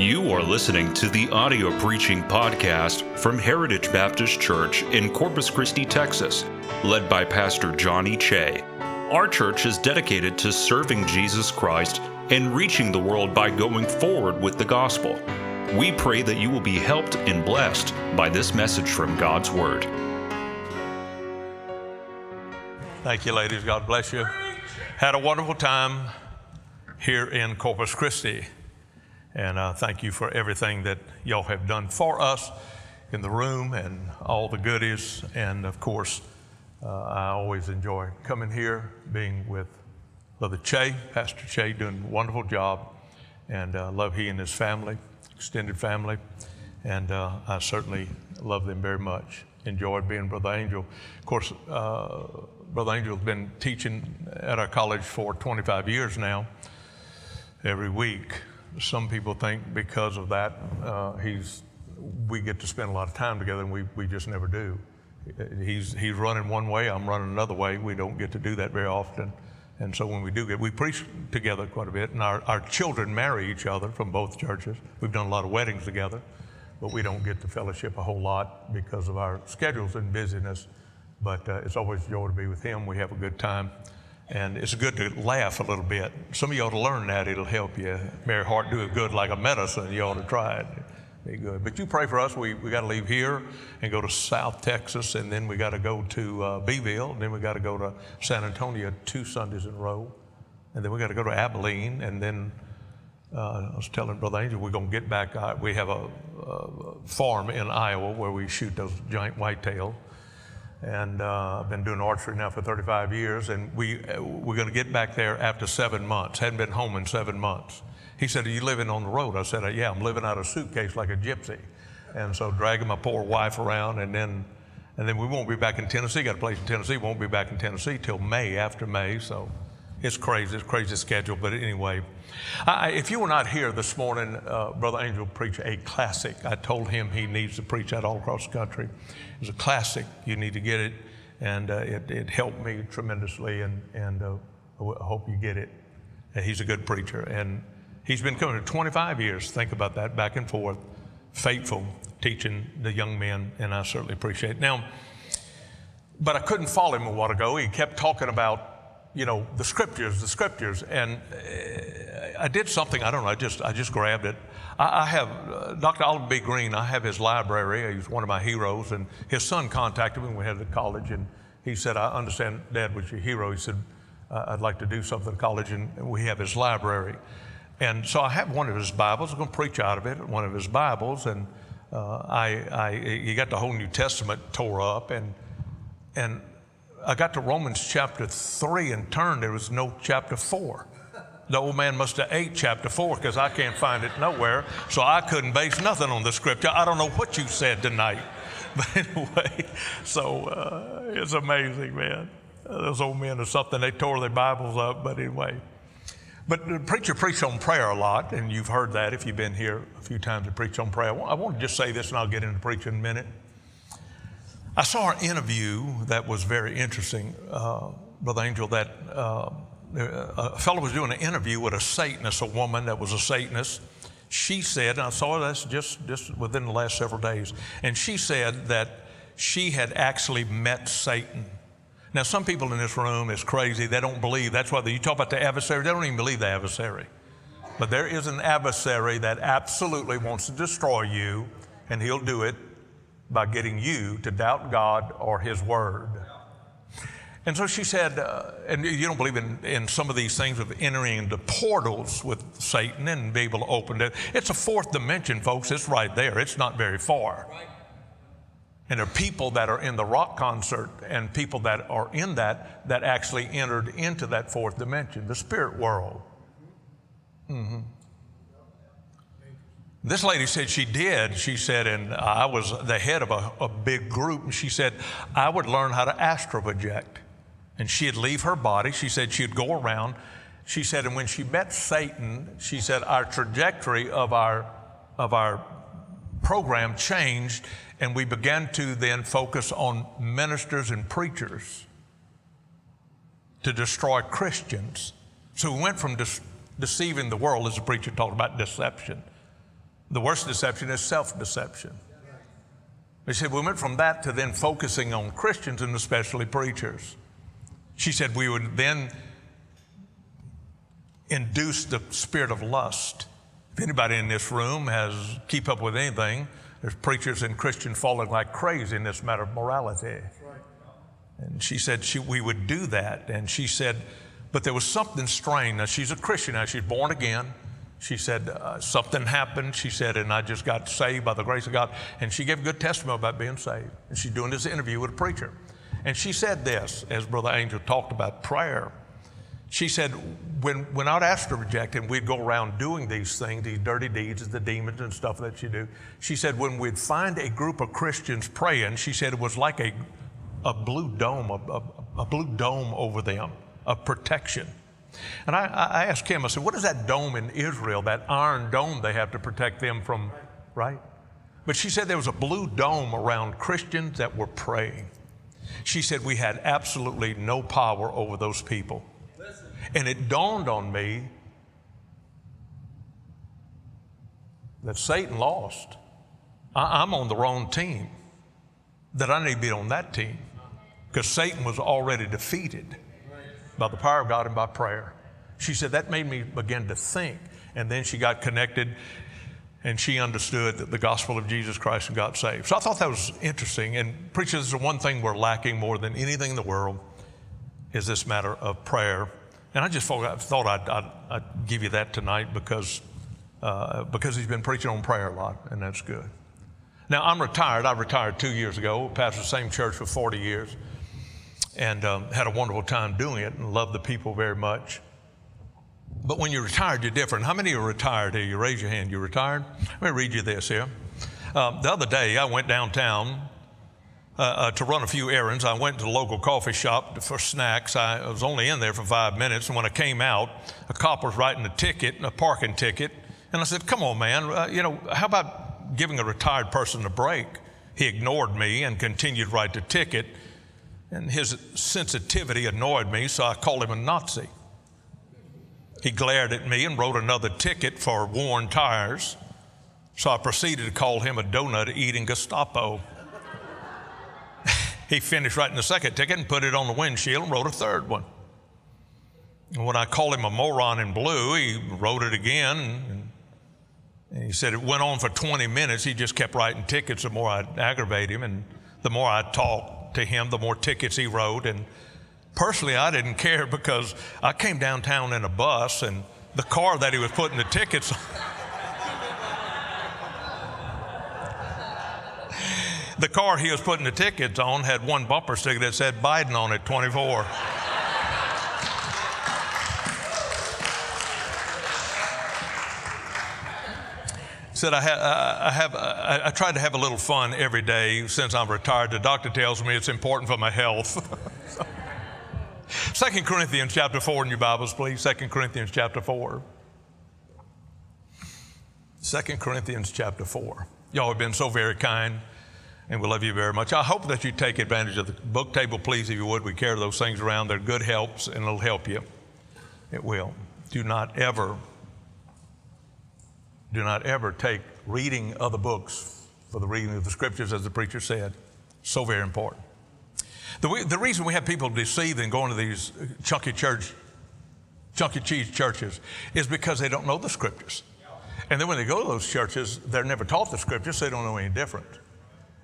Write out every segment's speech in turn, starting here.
You are listening to the audio preaching podcast from Heritage Baptist Church in Corpus Christi, Texas, led by Pastor Johnny Che. Our church is dedicated to serving Jesus Christ and reaching the world by going forward with the gospel. We pray that you will be helped and blessed by this message from God's Word. Thank you, ladies. God bless you. Had a wonderful time here in Corpus Christi. And uh, thank you for everything that y'all have done for us in the room and all the goodies. And of course, uh, I always enjoy coming here, being with Brother Che, Pastor Che, doing a wonderful job. And uh, love he and his family, extended family. And uh, I certainly love them very much. Enjoyed being Brother Angel. Of course, uh, Brother Angel's been teaching at our college for 25 years now, every week some people think because of that, uh, he's, we get to spend a lot of time together, and we, we just never do. He's, he's running one way, I'm running another way. We don't get to do that very often. And so when we do get, we preach together quite a bit, and our, our children marry each other from both churches. We've done a lot of weddings together, but we don't get to fellowship a whole lot because of our schedules and busyness. But uh, it's always a joy to be with him. We have a good time. And it's good to laugh a little bit. Some of you ought to learn that. It'll help you. Merry heart do it good like a medicine. You ought to try it. Be good. But you pray for us. We, we got to leave here and go to South Texas, and then we got to go to uh, Beeville, and then we got to go to San Antonio two Sundays in a row, and then we got to go to Abilene, and then uh, I was telling Brother Angel we're going to get back. Uh, we have a, a farm in Iowa where we shoot those giant whitetails and uh, I've been doing archery now for 35 years. And we uh, we're going to get back there after seven months. Hadn't been home in seven months. He said, "Are you living on the road?" I said, "Yeah, I'm living out of a suitcase like a gypsy." And so dragging my poor wife around, and then and then we won't be back in Tennessee. Got a place in Tennessee. Won't be back in Tennessee till May after May. So it's crazy. It's crazy schedule. But anyway, I, if you were not here this morning, uh, Brother Angel preached a classic. I told him he needs to preach that all across the country. It's a classic. You need to get it. And uh, it, it, helped me tremendously. And, and uh, I hope you get it. he's a good preacher. And he's been coming for 25 years. Think about that, back and forth, faithful, teaching the young men. And I certainly appreciate it. Now, but I couldn't follow him a while ago. He kept talking about you know, the scriptures, the scriptures. And uh, I did something, I don't know, I just, I just grabbed it. I, I have uh, Dr. Oliver B. Greene, I have his library. He's one of my heroes. And his son contacted me when we had at college. And he said, I understand Dad was your hero. He said, I'd like to do something at college. And we have his library. And so I have one of his Bibles. I'm going to preach out of it, one of his Bibles. And uh, I, I, he got the whole New Testament tore up. And, and I got to Romans chapter 3 and turned, there was no chapter 4. The old man must have ate chapter 4 because I can't find it nowhere. So I couldn't base nothing on the scripture. I don't know what you said tonight. But anyway, so uh, it's amazing, man. Those old men are something, they tore their Bibles up. But anyway, but the preacher preached on prayer a lot, and you've heard that if you've been here a few times to preach on prayer. I want to just say this, and I'll get into preaching in a minute. I saw an interview that was very interesting, uh, Brother Angel, that uh, a fellow was doing an interview with a Satanist, a woman that was a Satanist. She said, and I saw this just, just within the last several days, and she said that she had actually met Satan. Now, some people in this room is crazy. They don't believe. That's why you talk about the adversary, they don't even believe the adversary. But there is an adversary that absolutely wants to destroy you, and he'll do it by getting you to doubt God or His Word. And so she said, uh, and you don't believe in, in some of these things of entering into portals with Satan and be able to open it. It's a fourth dimension, folks. It's right there. It's not very far. And there are people that are in the rock concert and people that are in that that actually entered into that fourth dimension, the spirit world. Mm-hmm. This lady said she did. She said, and I was the head of a, a big group, and she said, I would learn how to astral project. And she'd leave her body. She said she'd go around. She said, and when she met Satan, she said, our trajectory of our, of our program changed, and we began to then focus on ministers and preachers to destroy Christians. So we went from deceiving the world, as the preacher talked about deception The worst deception is self deception. She said, we went from that to then focusing on Christians and especially preachers. She said, we would then induce the spirit of lust. If anybody in this room has keep up with anything, there's preachers and Christians falling like crazy in this matter of morality. And she said she, we would do that. And she said, but there was something strange. Now, she's a Christian now, she's born again. She said, uh, something happened. She said, and I just got saved by the grace of God. And she gave a good testimony about being saved. And she's doing this interview with a preacher. And she said this, as Brother Angel talked about prayer. She said, when, when I'd astral project him, we'd go around doing these things, these dirty deeds, the demons and stuff that you do. She said, when we'd find a group of Christians praying, she said it was like a, a blue dome, a, a, a blue dome over them of protection. And I, I asked him, I said, what is that dome in Israel, that iron dome they have to protect them from, right? But she said there was a blue dome around Christians that were praying. She said we had absolutely no power over those people. And it dawned on me that Satan lost. I, am on the wrong team, that I need to be on that team because Satan was already defeated by the power of God and by prayer. She said that made me begin to think. And then she got connected and she understood that the gospel of Jesus Christ and got saved. So I thought that was interesting. And preachers, the one thing we're lacking more than anything in the world is this matter of prayer. And I just thought, thought I'd, I'd, I'd, give you that tonight because, uh, because he's been preaching on prayer a lot, and that's good. Now, I'm retired. I retired two years ago, pastored the same church for 40 years, and um, had a wonderful time doing it and loved the people very much. But when you're retired, you're different. How many are retired here? You raise your hand. You're retired? Let me read you this here. Um, the other day, I went downtown uh, uh, to run a few errands. I went to the local coffee shop for snacks. I was only in there for five minutes, and when I came out, a cop was writing a ticket, a parking ticket, and I said, "Come on, man, uh, you know, how about giving a retired person a break?" He ignored me and continued to write the ticket, and his sensitivity annoyed me, so I called him a Nazi. He glared at me and wrote another ticket for worn tires. So I proceeded to call him a donut eating Gestapo. he finished writing the second ticket and put it on the windshield and wrote a third one. And when I called him a moron in blue, he wrote it again. And, and he said it went on for 20 minutes. He just kept writing tickets the more I'd aggravate him. And the more I talked to him, the more tickets he wrote. And Personally, I didn't care because I came downtown in a bus and the car that he was putting the tickets on. the car he was putting the tickets on had one bumper sticker that said Biden on it 24. Said I, ha- I have I, I try to have a little fun every day since I'm retired. The doctor tells me it's important for my health. Second Corinthians chapter 4 in your Bibles, please. Second Corinthians chapter 4. Second Corinthians chapter 4. Y'all have been so very kind, and we love you very much. I hope that you take advantage of the book table, please, if you would. We carry those things around. They're good helps, and it'll help you. It will. Do not ever, do not ever take reading other books for the reading of the scriptures, as the preacher said. So very important. The, the reason we have people deceived and going to these chunky church, chunky cheese churches is because they don't know the scriptures. And then when they go to those churches, they're never taught the scriptures, so they don't know any different.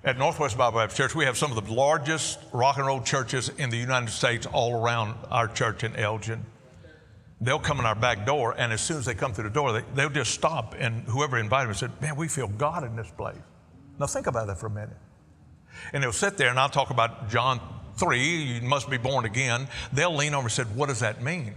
At Northwest Bible Baptist Church, we have some of the largest rock and roll churches in the United States all around our church in Elgin. They'll come in our back door, and as soon as they come through the door, they, they'll just stop, and whoever invited them said, Man, we feel God in this place. Now think about that for a minute. And they'll sit there, and I'll talk about John 3, you must be born again, they'll lean over and say, What does that mean?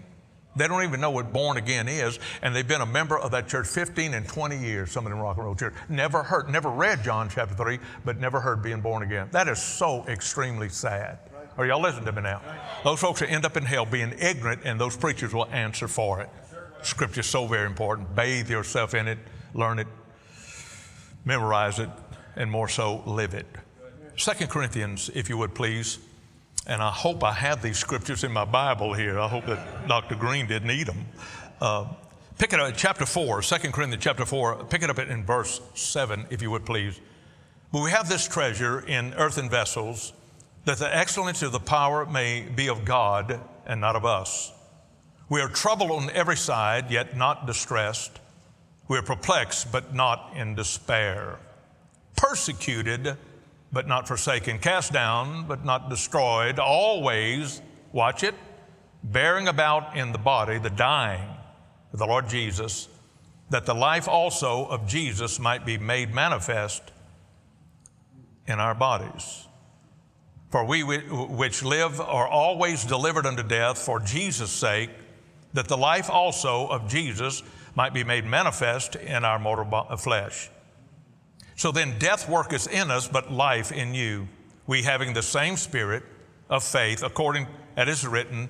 They don't even know what born again is, and they've been a member of that church 15 and 20 years, some of them rock and roll church. Never heard, never read John chapter 3, but never heard being born again. That is so extremely sad. Are y'all listening to me now? Those folks will end up in hell being ignorant, and those preachers will answer for it. Scripture is so very important. Bathe yourself in it, learn it, memorize it, and more so, live it. Second Corinthians, if you would please. And I hope I have these scriptures in my Bible here. I hope that Dr. Greene didn't eat them. Uh, Pick it up, chapter 4, 2 Corinthians chapter 4, pick it up in verse 7, if you would please. But we have this treasure in earthen vessels, that the excellency of the power may be of God and not of us. We are troubled on every side, yet not distressed. We are perplexed, but not in despair. Persecuted, but not forsaken. Cast down, but not destroyed. Always, watch it, bearing about in the body the dying of the Lord Jesus, that the life also of Jesus might be made manifest in our bodies. For we which live are always delivered unto death for Jesus' sake, that the life also of Jesus might be made manifest in our mortal uh, flesh. So then death worketh in us, but life in you. We having the same spirit of faith, according as is written,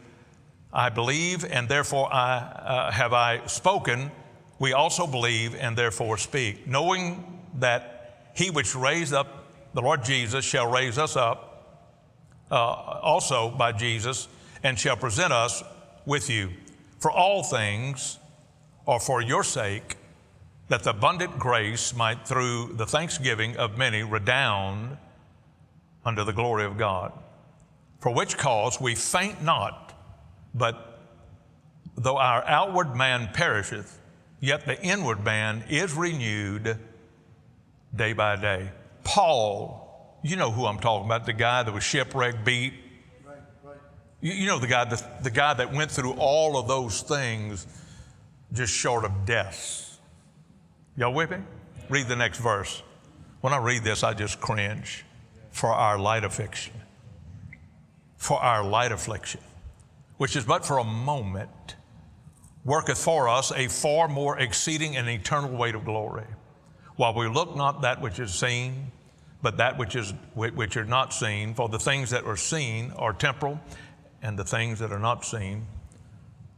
I believe, and therefore I uh, have I spoken. We also believe, and therefore speak, knowing that He which raised up the Lord Jesus shall raise us up uh, also by Jesus and shall present us with you. For all things are for your sake, that the abundant grace might through the thanksgiving of many redound unto the glory of God. For which cause we faint not, but though our outward man perisheth, yet the inward man is renewed day by day. Paul, you know who I'm talking about, the guy that was shipwrecked, beat. Right, right. You, you know the guy, the, the guy that went through all of those things just short of death. Y'all with me? Read the next verse. When I read this, I just cringe. For our light affliction. For our light affliction, which is but for a moment, worketh for us a far more exceeding and eternal weight of glory while we look not that which is seen, but that which is which are not seen. For the things that are seen are temporal, and the things that are not seen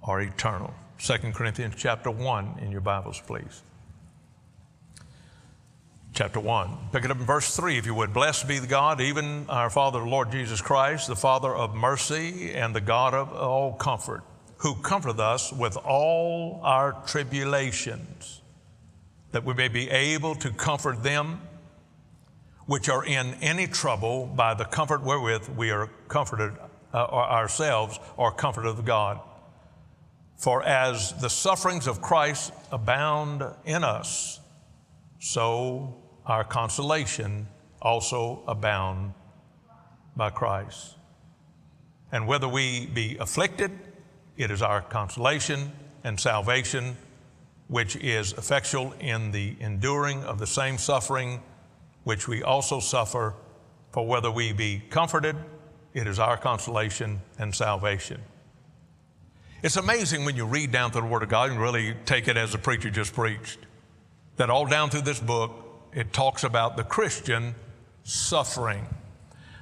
are eternal. 2 Corinthians chapter 1 in your Bibles, please. Chapter 1. Pick it up in verse 3, if you would. Blessed be the God, even our Father, the Lord Jesus Christ, the Father of mercy and the God of all comfort, who comforteth us with all our tribulations that we may be able to comfort them which are in any trouble by the comfort wherewith we are comforted uh, ourselves or comforted of God. For as the sufferings of Christ abound in us, so our consolation also abound by Christ. And whether we be afflicted, it is our consolation and salvation which is effectual in the enduring of the same suffering which we also suffer, for whether we be comforted, it is our consolation and salvation. It's amazing when you read down through the Word of God and really take it as the preacher just preached, that all down through this book, it talks about the Christian suffering.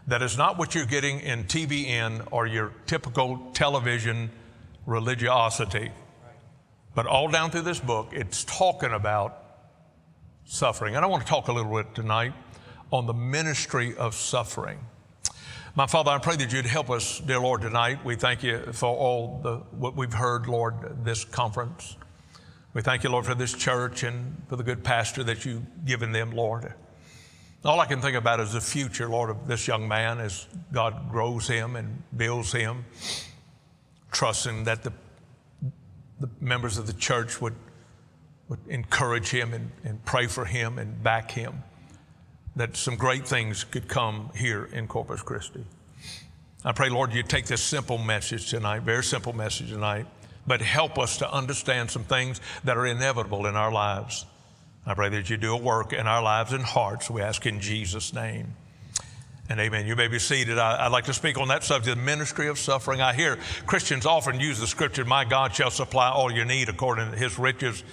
That is not what you're getting in TBN or your typical television religiosity. But all down through this book, it's talking about suffering. And I want to talk a little bit tonight on the ministry of suffering. My Father, I pray that you'd help us, dear Lord, tonight. We thank you for all the, what we've heard, Lord, this conference. We thank you, Lord, for this church and for the good pastor that you've given them, Lord. All I can think about is the future, Lord, of this young man as God grows him and builds him, trusting that the the members of the church would, would encourage him and, and pray for him and back him, that some great things could come here in Corpus Christi. I pray, Lord, you take this simple message tonight, very simple message tonight, but help us to understand some things that are inevitable in our lives. I pray that you do a work in our lives and hearts. We ask in Jesus' name and amen. You may be seated. I, would like to speak on that subject, the ministry of suffering. I hear Christians often use the scripture, My God shall supply all your need according to his riches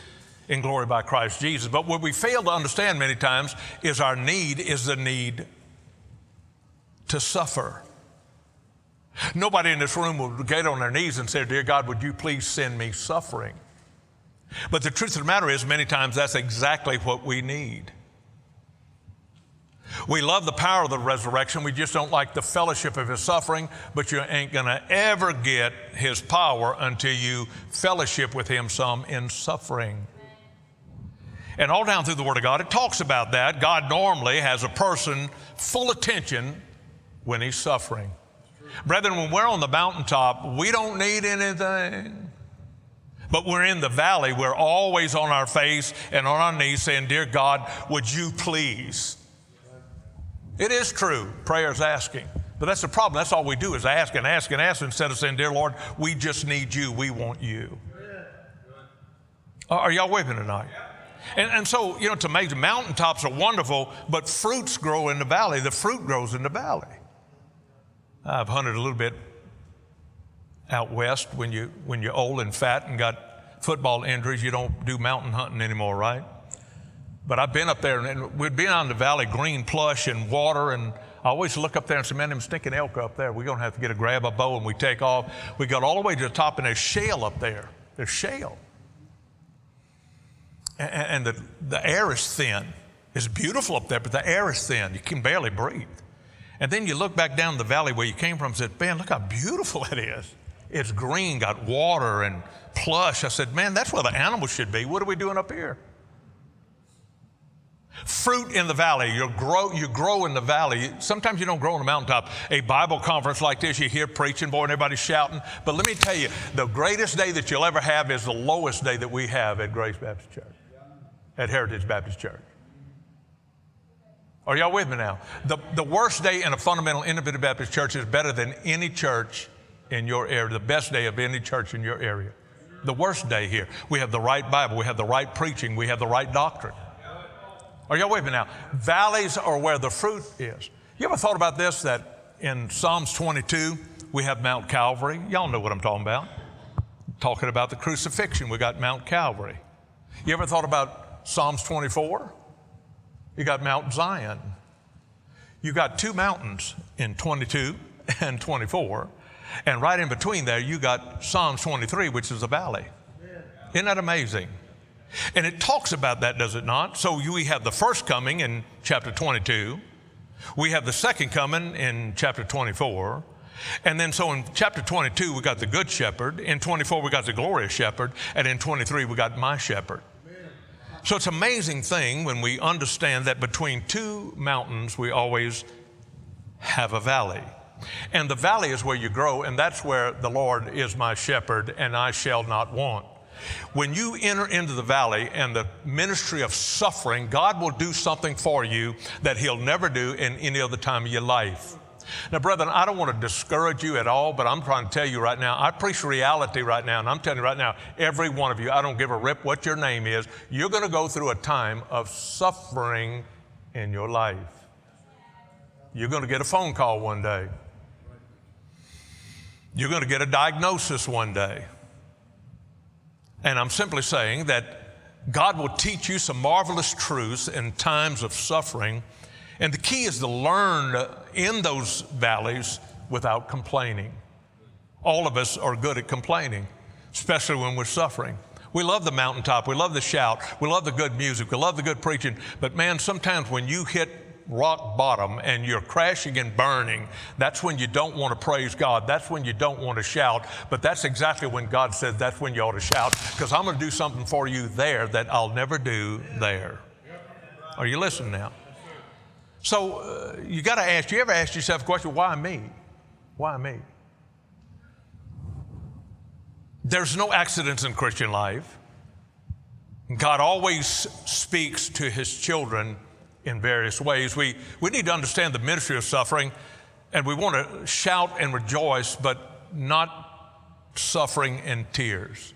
in glory by Christ Jesus. But what we fail to understand many times is our need is the need to suffer. Nobody in this room will get on their knees and say, Dear God, would you please send me suffering? But the truth of the matter is, many times that's exactly what we need. We love the power of the resurrection. We just don't like the fellowship of his suffering, but you ain't going to ever get his power until you fellowship with him some in suffering. And all down through the Word of God, it talks about that. God normally has a person full attention when he's suffering. Brethren, when we're on the mountaintop, we don't need anything. But we're in the valley, we're always on our face and on our knees saying, Dear God, would you please? It is true, prayer's asking. But that's the problem. That's all we do is ask and ask and ask instead of saying, Dear Lord, we just need you. We want you. Are y'all with me tonight? And, and so, you know, to make the mountaintops are wonderful, but fruits grow in the valley. The fruit grows in the valley. I've hunted a little bit out west when, you, when you're old and fat and got football injuries. You don't do mountain hunting anymore, right? But I've been up there and we'd been on the valley, green plush and water. And I always look up there and say, man, them stinking elk up there. We're going to have to get a grab a bow and we take off. We got all the way to the top and there's shale up there. There's shale and the, the air is thin. It's beautiful up there, but the air is thin. You can barely breathe. And then you look back down the valley where you came from and said, Man, look how beautiful it is. It's green, got water and plush. I said, Man, that's where the animals should be. What are we doing up here? Fruit in the valley. You grow, you grow in the valley. Sometimes you don't grow on the mountaintop. A Bible conference like this, you hear preaching, boy, and everybody's shouting. But let me tell you, the greatest day that you'll ever have is the lowest day that we have at Grace Baptist Church at Heritage Baptist Church. Are y'all with me now? The, the worst day in a fundamental independent Baptist church is better than any church in your area, the best day of any church in your area. The worst day here. We have the right Bible, we have the right preaching, we have the right doctrine. Are y'all with me now? Valleys are where the fruit is. You ever thought about this that in Psalms 22, we have Mount Calvary? Y'all know what I'm talking about. Talking about the crucifixion, we got Mount Calvary. You ever thought about Psalms 24, you got Mount Zion. You got two mountains in 22 and 24. And right in between there, you got Psalms 23, which is a valley. Isn't that amazing? And it talks about that, does it not? So we have the first coming in chapter 22. We have the second coming in chapter 24. And then, so in chapter 22, we got the good shepherd. In 24, we got the glorious shepherd. And in 23, we got my shepherd. So it's an amazing thing when we understand that between two mountains, we always have a valley. And the valley is where you grow, and that's where the Lord is my shepherd, and I shall not want. When you enter into the valley and the ministry of suffering, God will do something for you that He'll never do in any other time of your life. Now, brethren, I don't want to discourage you at all, but I'm trying to tell you right now, I preach reality right now, and I'm telling you right now, every one of you, I don't give a rip what your name is, you're going to go through a time of suffering in your life. You're going to get a phone call one day. You're going to get a diagnosis one day. And I'm simply saying that God will teach you some marvelous truths in times of suffering and the key is to learn in those valleys without complaining. All of us are good at complaining, especially when we're suffering. We love the mountaintop. We love the shout. We love the good music. We love the good preaching. But man, sometimes when you hit rock bottom and you're crashing and burning, that's when you don't want to praise God. That's when you don't want to shout. But that's exactly when God says that's when you ought to shout because I'm going to do something for you there that I'll never do there. Are you listening now? So uh, you got to ask, you ever ask yourself a question, why me? Why me? There's no accidents in Christian life. God always speaks to his children in various ways. We, we need to understand the ministry of suffering, and we want to shout and rejoice, but not suffering and tears.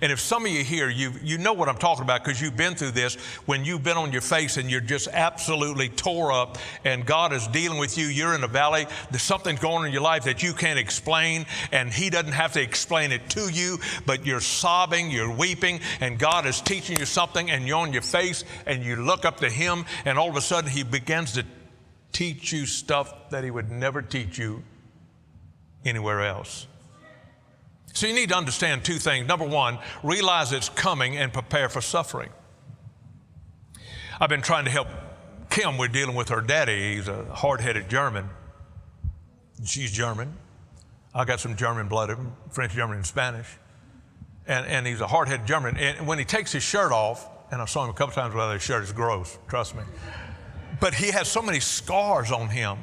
And if some of you here, you, you know what I'm talking about because you've been through this when you've been on your face and you're just absolutely tore up and God is dealing with you. You're in a valley. There's something going on in your life that you can't explain and He doesn't have to explain it to you, but you're sobbing, you're weeping, and God is teaching you something and you're on your face and you look up to Him and all of a sudden He begins to teach you stuff that He would never teach you anywhere else. So you need to understand two things. Number one, realize it's coming and prepare for suffering. I've been trying to help Kim, we're dealing with her daddy. He's a hard headed German. She's German. I got some German blood in him, French, German, and Spanish. And, and he's a hard headed German. And when he takes his shirt off, and I saw him a couple times without his shirt, it's gross, trust me. But he has so many scars on him.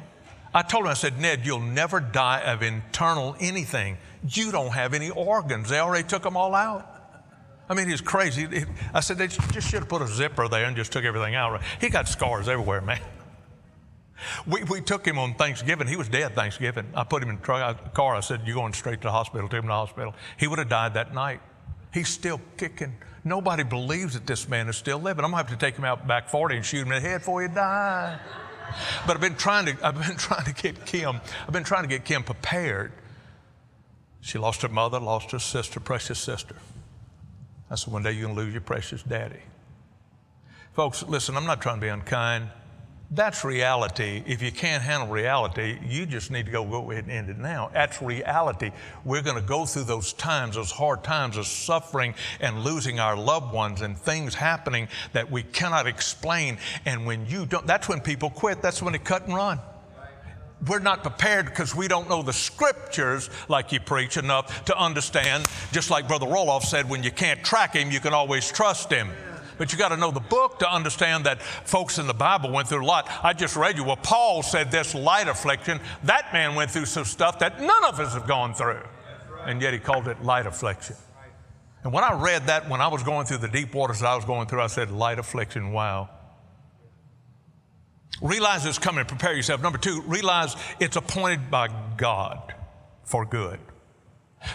I told him, I said, Ned, you'll never die of internal anything. You don't have any organs. They already took them all out. I mean, he's crazy. I said, they just should have put a zipper there and just took everything out. He got scars everywhere, man. We, we took him on Thanksgiving. He was dead Thanksgiving. I put him in a car. I said, You're going straight to the hospital. Take him to the hospital. He would have died that night. He's still kicking. Nobody believes that this man is still living. I'm going to have to take him out back 40 and shoot him in the head before he dies. But I've been trying to, I've been trying to get Kim, I've been trying to get Kim prepared. She lost her mother, lost her sister, precious sister. I said, one day you're going to lose your precious daddy. Folks, listen, I'm not trying to be unkind. That's reality. If you can't handle reality, you just need to go, go ahead and end it now. That's reality. We're going to go through those times, those hard times of suffering and losing our loved ones and things happening that we cannot explain. And when you don't, that's when people quit. That's when they cut and run we're not prepared because we don't know the scriptures like you preach enough to understand. Just like Brother Roloff said, when you can't track him, you can always trust him. But you got to know the book to understand that folks in the Bible went through a lot. I just read you, well, Paul said this light affliction. That man went through some stuff that none of us have gone through. And yet he called it light affliction. And when I read that, when I was going through the deep waters I was going through, I said, light affliction, wow. Realize it's coming. Prepare yourself. Number two, realize it's appointed by God for good.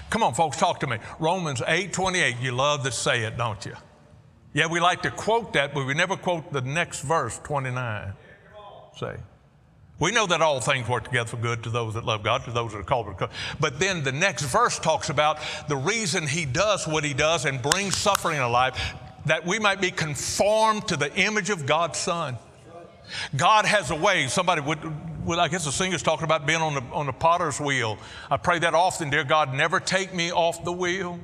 Come on, folks, talk to me. Romans 8 28, you love to say it, don't you? Yeah, we like to quote that, but we never quote the next verse, 29. Say. We know that all things work together for good to those that love God, to those that are called. But then the next verse talks about the reason He does what He does and brings suffering in life, that we might be conformed to the image of God's Son. God has a way. Somebody would, I guess the singer's talking about being on the, on the potter's wheel. I pray that often, dear God, never take me off the wheel.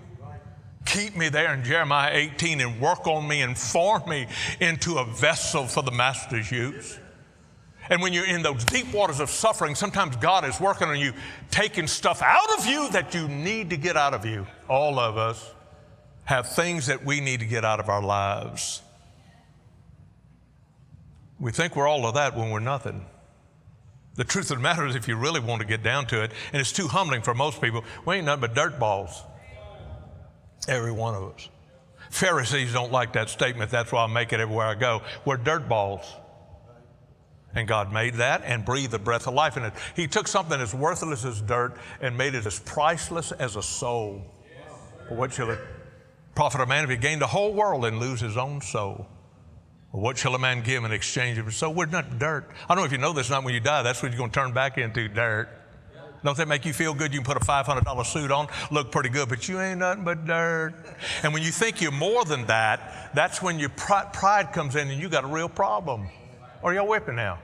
Keep me there in Jeremiah 18 and work on me and form me into a vessel for the master's use. And when you're in those deep waters of suffering, sometimes God is working on you, taking stuff out of you that you need to get out of you. All of us have things that we need to get out of our lives. We think we're all of that when we're nothing. The truth of the matter is, if you really want to get down to it, and it's too humbling for most people, we ain't nothing but dirt balls. Every one of us. Pharisees don't like that statement. That's why I make it everywhere I go. We're dirt balls. And God made that and breathed the breath of life in it. He took something as worthless as dirt and made it as priceless as a soul. what shall it profit a man if he gained the whole world and lose his own soul? What shall a man give in exchange of? So we're not dirt. I don't know if you know this, not when you die, that's what you're going to turn back into dirt. Don't that make you feel good? You can put a $500 suit on, look pretty good, but you ain't nothing but dirt. And when you think you're more than that, that's when your pride comes in and you got a real problem. Are y'all whipping now?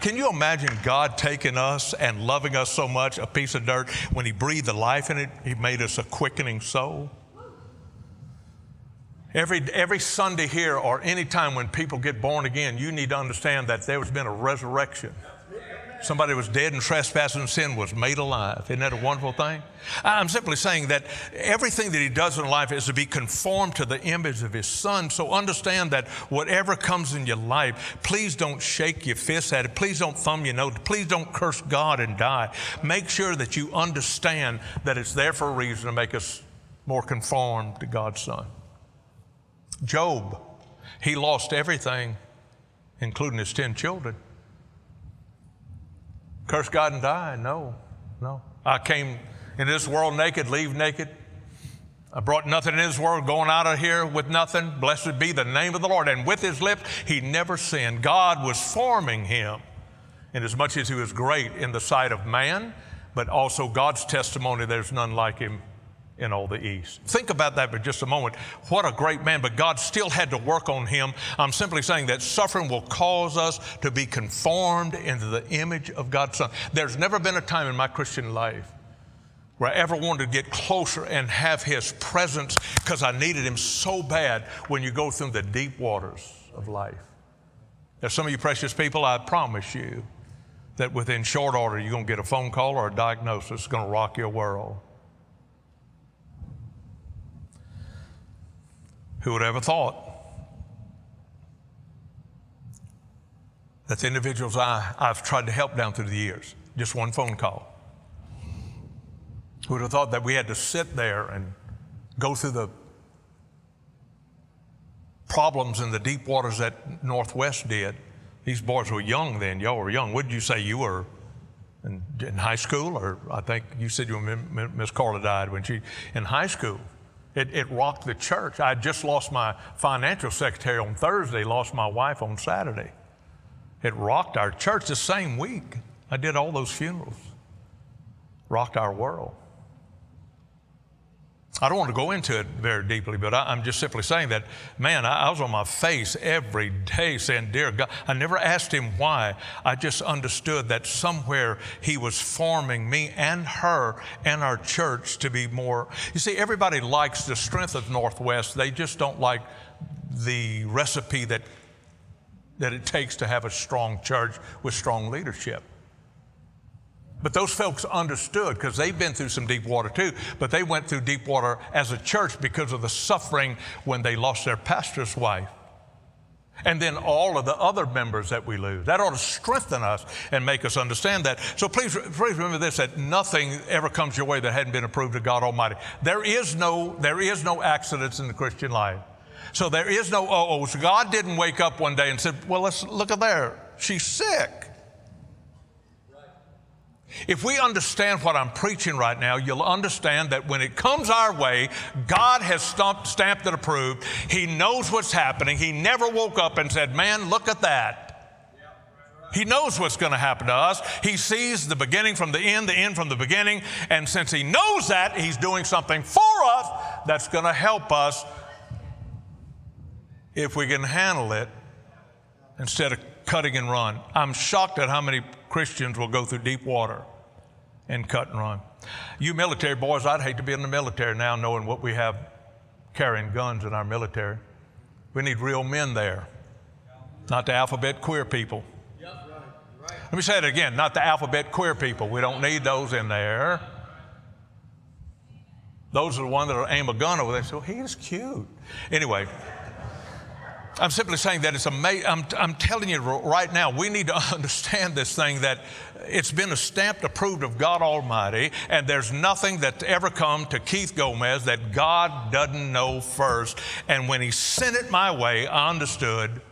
Can you imagine God taking us and loving us so much, a piece of dirt, when He breathed the life in it, He made us a quickening soul? Every, every Sunday here or any time when people get born again, you need to understand that there has been a resurrection. Somebody was dead in trespass and sin was made alive. Isn't that a wonderful thing? I'm simply saying that everything that he does in life is to be conformed to the image of his son. So understand that whatever comes in your life, please don't shake your fist at it. Please don't thumb your nose. Please don't curse God and die. Make sure that you understand that it's there for a reason to make us more conformed to God's son. Job, he lost everything, including his 10 children. Curse God and die? No, no. I came in this world naked, leave naked. I brought nothing in this world, going out of here with nothing. Blessed be the name of the Lord. And with his lips, he never sinned. God was forming him, inasmuch as he was great in the sight of man, but also God's testimony, there's none like him in all the East. Think about that for just a moment. What a great man, but God still had to work on him. I'm simply saying that suffering will cause us to be conformed into the image of God's Son. There's never been a time in my Christian life where I ever wanted to get closer and have his presence because I needed him so bad when you go through the deep waters of life. Now, some of you precious people, I promise you that within short order you're going to get a phone call or a diagnosis that's going to rock your world. Who would ever thought that the individuals I, I've tried to help down through the years, just one phone call, who would have thought that we had to sit there and go through the problems in the deep waters that Northwest did. These boys were young then. Y'all were young. What did you say you were in, high school? Or I think you said you Miss Carla died when she, in high school. It, it rocked the church. I just lost my financial secretary on Thursday, lost my wife on Saturday. It rocked our church the same week. I did all those funerals. Rocked our world. I don't want to go into it very deeply, but I, am just simply saying that, man, I, I, was on my face every day saying, Dear God, I never asked him why. I just understood that somewhere he was forming me and her and our church to be more. You see, everybody likes the strength of Northwest, they just don't like the recipe that, that it takes to have a strong church with strong leadership. But those folks understood because they've been through some deep water too, but they went through deep water as a church because of the suffering when they lost their pastor's wife. And then all of the other members that we lose. That ought to strengthen us and make us understand that. So please, please remember this that nothing ever comes your way that hadn't been approved of God Almighty. There is no, there is no accidents in the Christian life. So there is no oh, oh. So God didn't wake up one day and said, Well, let's look at there. She's sick. If we understand what I'm preaching right now, you'll understand that when it comes our way, God has stumped, stamped it approved. He knows what's happening. He never woke up and said, Man, look at that. He knows what's going to happen to us. He sees the beginning from the end, the end from the beginning. And since He knows that, He's doing something for us that's going to help us if we can handle it instead of cutting and run. I'm shocked at how many Christians will go through deep water and cut and run. You military boys, I'd hate to be in the military now knowing what we have carrying guns in our military. We need real men there, not the alphabet queer people. Let me say it again not the alphabet queer people. We don't need those in there. Those are the ones that will aim a gun over there. So he is cute. Anyway. I'm simply saying that it's amazing. I'm, I'm telling you right now, we need to understand this thing that it's been stamped approved of God Almighty, and there's nothing that's ever come to Keith Gomez that God doesn't know first. And when He sent it my way, I understood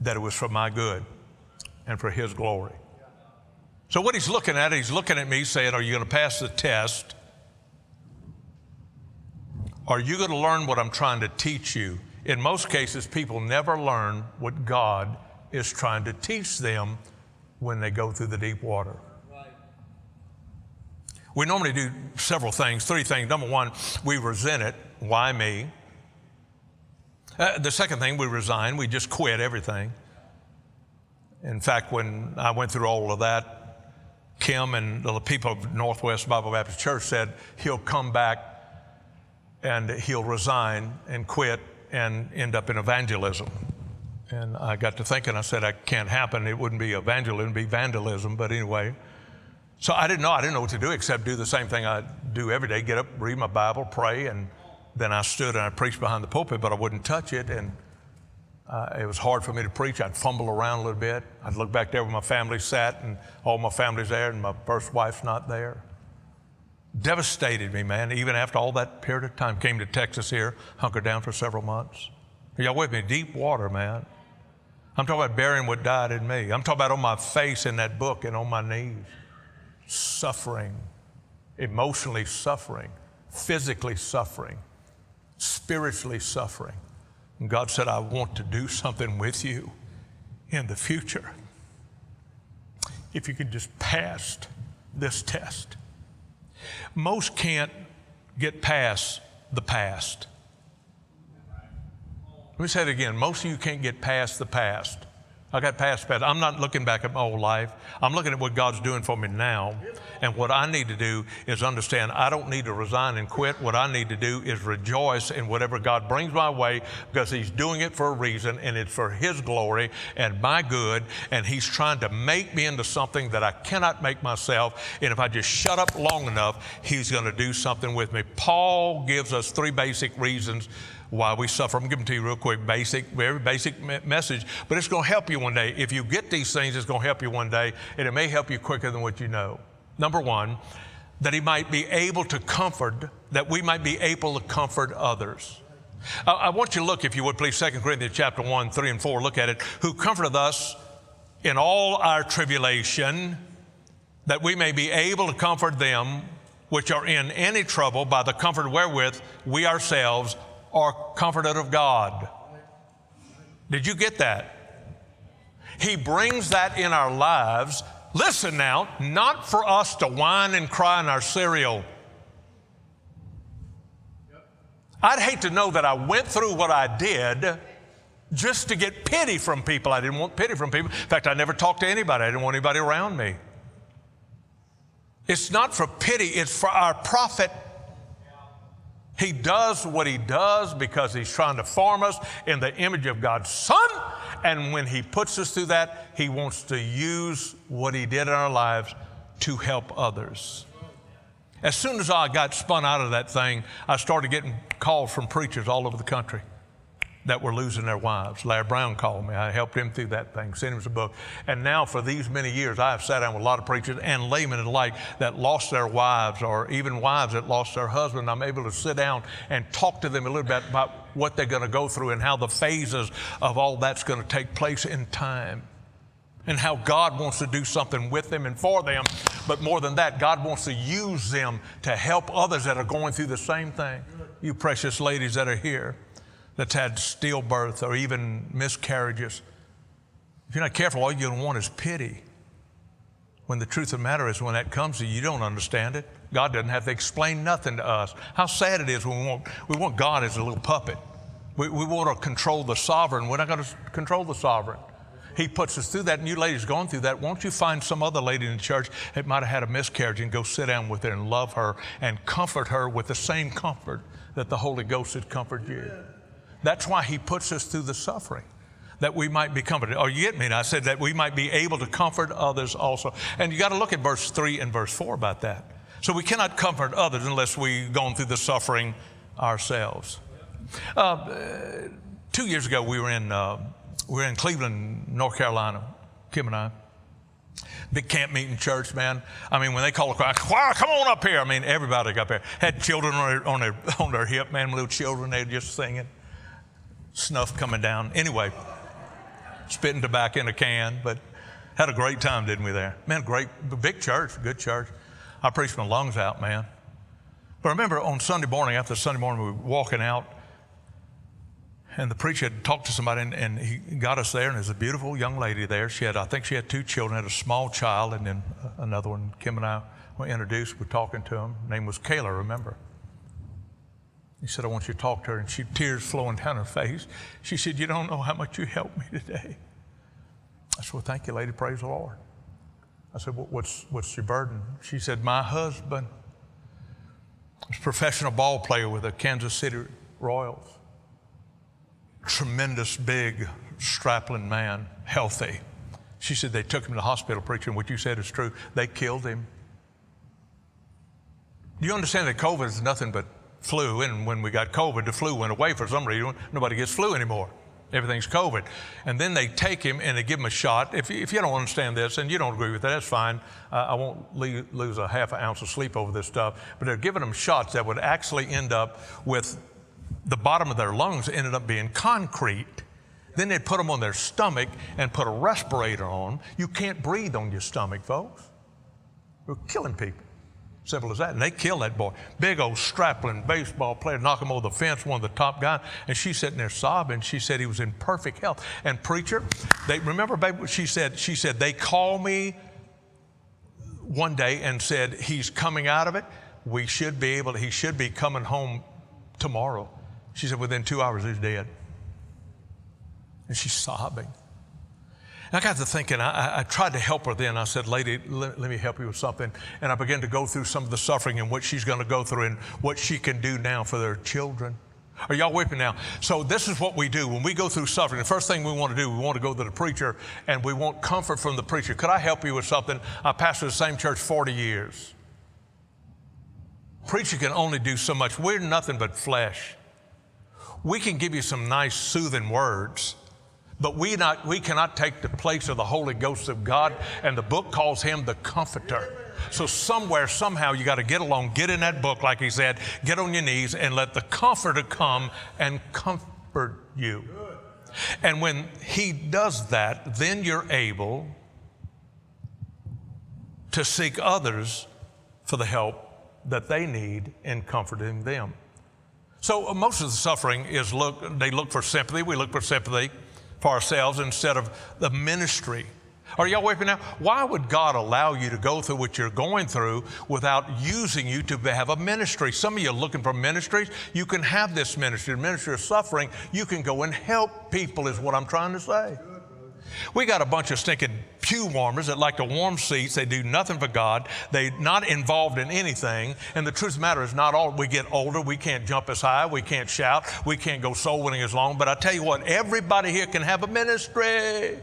that it was for my good and for His glory. So, what He's looking at, He's looking at me saying, Are you going to pass the test? Are you going to learn what I'm trying to teach you? In most cases, people never learn what God is trying to teach them when they go through the deep water. We normally do several things, three things. Number one, we resent it. Why me? Uh, the second thing, we resign. We just quit everything. In fact, when I went through all of that, Kim and the people of Northwest Bible Baptist Church said he'll come back and he'll resign and quit and end up in evangelism. And I got to thinking, I said, that can't happen. It wouldn't be evangelism, it'd be vandalism. But anyway, so I didn't know. I didn't know what to do except do the same thing I do every day get up, read my Bible, pray, and then I stood and I preached behind the pulpit, but I wouldn't touch it. And uh, it was hard for me to preach. I'd fumble around a little bit. I'd look back there where my family sat, and all my family's there, and my first wife's not there devastated me, man, even after all that period of time. Came to Texas here, hunkered down for several months. Are y'all with me? Deep water, man. I'm talking about burying what died in me. I'm talking about on my face in that book and on my knees. Suffering, emotionally suffering, physically suffering, spiritually suffering. And God said, I want to do something with you in the future. If you could just pass this test. Most can't get past the past. Let me say it again. Most of you can't get past the past. I got past that. I'm not looking back at my old life. I'm looking at what God's doing for me now. And what I need to do is understand I don't need to resign and quit. What I need to do is rejoice in whatever God brings my way because He's doing it for a reason and it's for His glory and my good. And He's trying to make me into something that I cannot make myself. And if I just shut up long enough, He's going to do something with me. Paul gives us three basic reasons why we suffer. I'm them to you real quick, basic, very basic me- message, but it's going to help you one day. If you get these things, it's going to help you one day, and it may help you quicker than what you know. Number one, that he might be able to comfort, that we might be able to comfort others. I, I want you to look, if you would please, 2 Corinthians chapter 1, 3 and 4, look at it. Who comforteth us in all our tribulation, that we may be able to comfort them which are in any trouble by the comfort wherewith we ourselves are comforted of God. Did you get that? He brings that in our lives. Listen now, not for us to whine and cry in our cereal. I'd hate to know that I went through what I did just to get pity from people. I didn't want pity from people. In fact, I never talked to anybody, I didn't want anybody around me. It's not for pity, it's for our profit. He does what he does because he's trying to form us in the image of God's Son. And when he puts us through that, he wants to use what he did in our lives to help others. As soon as I got spun out of that thing, I started getting calls from preachers all over the country that were losing their wives. Larry Brown called me. I helped him through that thing, sent him some book. And now, for these many years, I have sat down with a lot of preachers and laymen alike that lost their wives, or even wives that lost their husband. I'm able to sit down and talk to them a little bit about what they're going to go through and how the phases of all that's going to take place in time. And how God wants to do something with them and for them. But more than that, God wants to use them to help others that are going through the same thing. You precious ladies that are here that's had stillbirth or even miscarriages. If you're not careful, all you're going to want is pity. When the truth of the matter is, when that comes to you, you don't understand it. God doesn't have to explain nothing to us. How sad it is when we want, we want God as a little puppet. We, we want to control the sovereign. We're not going to control the sovereign. He puts us through that, and you ladies going through that, won't you find some other lady in the church that might have had a miscarriage and go sit down with her and love her and comfort her with the same comfort that the Holy Ghost had comforted you? That's why He puts us through the suffering, that we might be comforted. Or you get me? And I said that we might be able to comfort others also. And you got to look at verse 3 and verse 4 about that. So we cannot comfort others unless we've gone through the suffering ourselves. Uh, two years ago, we were in, uh, we were in Cleveland, North Carolina, Kim and I big camp meeting church, man. I mean, when they call a choir, come on up here. I mean, everybody got up there. Had children on their, on their, on their hip, man, little children, they were just singing snuff coming down. Anyway, spitting tobacco in a can, but had a great time, didn't we, there? Man, great, big church, good church. I preached my lungs out, man. But I remember on Sunday morning, after Sunday morning, we were walking out, and the preacher had talked to somebody, and, and he got us there, and there's a beautiful young lady there. She had, I think she had two children, had a small child, and then another one. Kim and I were introduced, we're talking to him. Name was Kayla, remember? He said, I want you to talk to her. And she, tears flowing down her face. She said, You don't know how much you helped me today. I said, Well, thank you, lady. Praise the Lord. I said, well, what's, what's your burden? She said, My husband was a professional ball player with the Kansas City Royals. Tremendous, big, strapping man, healthy. She said they took him to the hospital preaching. What you said is true. They killed him. Do you understand that COVID is nothing but flu. And when we got COVID, the flu went away for some reason. Nobody gets flu anymore. Everything's COVID. And then they take him and they give him a shot. If, if you don't understand this and you don't agree with that, that's fine. Uh, I won't le- lose a half an ounce of sleep over this stuff. But they're giving them shots that would actually end up with the bottom of their lungs ended up being concrete. Then they'd put them on their stomach and put a respirator on. You can't breathe on your stomach, folks. We're killing people. Simple as that. And they killed that boy. Big old strapping baseball player, knock him over the fence, one of the top guys. And she's sitting there sobbing. She said he was in perfect health. And preacher, they remember, baby, she said, she said, they called me one day and said, he's coming out of it. We should be able to, he should be coming home tomorrow. She said, within two hours, he's dead. And she's sobbing. I got to thinking, I, I, tried to help her then. I said, Lady, let, let, me help you with something. And I began to go through some of the suffering and what she's going to go through and what she can do now for their children. Are y'all me now? So, this is what we do. When we go through suffering, the first thing we want to do, we want to go to the preacher and we want comfort from the preacher. Could I help you with something? I pastored the same church 40 years. Preacher can only do so much. We're nothing but flesh. We can give you some nice, soothing words but we, not, we cannot take the place of the Holy Ghost of God, and the book calls him the Comforter. So, somewhere, somehow, you got to get along, get in that book, like he said, get on your knees, and let the Comforter come and comfort you. And when he does that, then you're able to seek others for the help that they need in comforting them. So, uh, most of the suffering is look, they look for sympathy. We look for sympathy for ourselves instead of the ministry. Are y'all with me now? Why would God allow you to go through what you're going through without using you to have a ministry? Some of you are looking for ministries. You can have this ministry, the ministry of suffering. You can go and help people, is what I'm trying to say. We got a bunch of stinking pew warmers that like to warm seats. They do nothing for God. They're not involved in anything. And the truth of the matter is, not all. We get older. We can't jump as high. We can't shout. We can't go soul winning as long. But I tell you what, everybody here can have a ministry,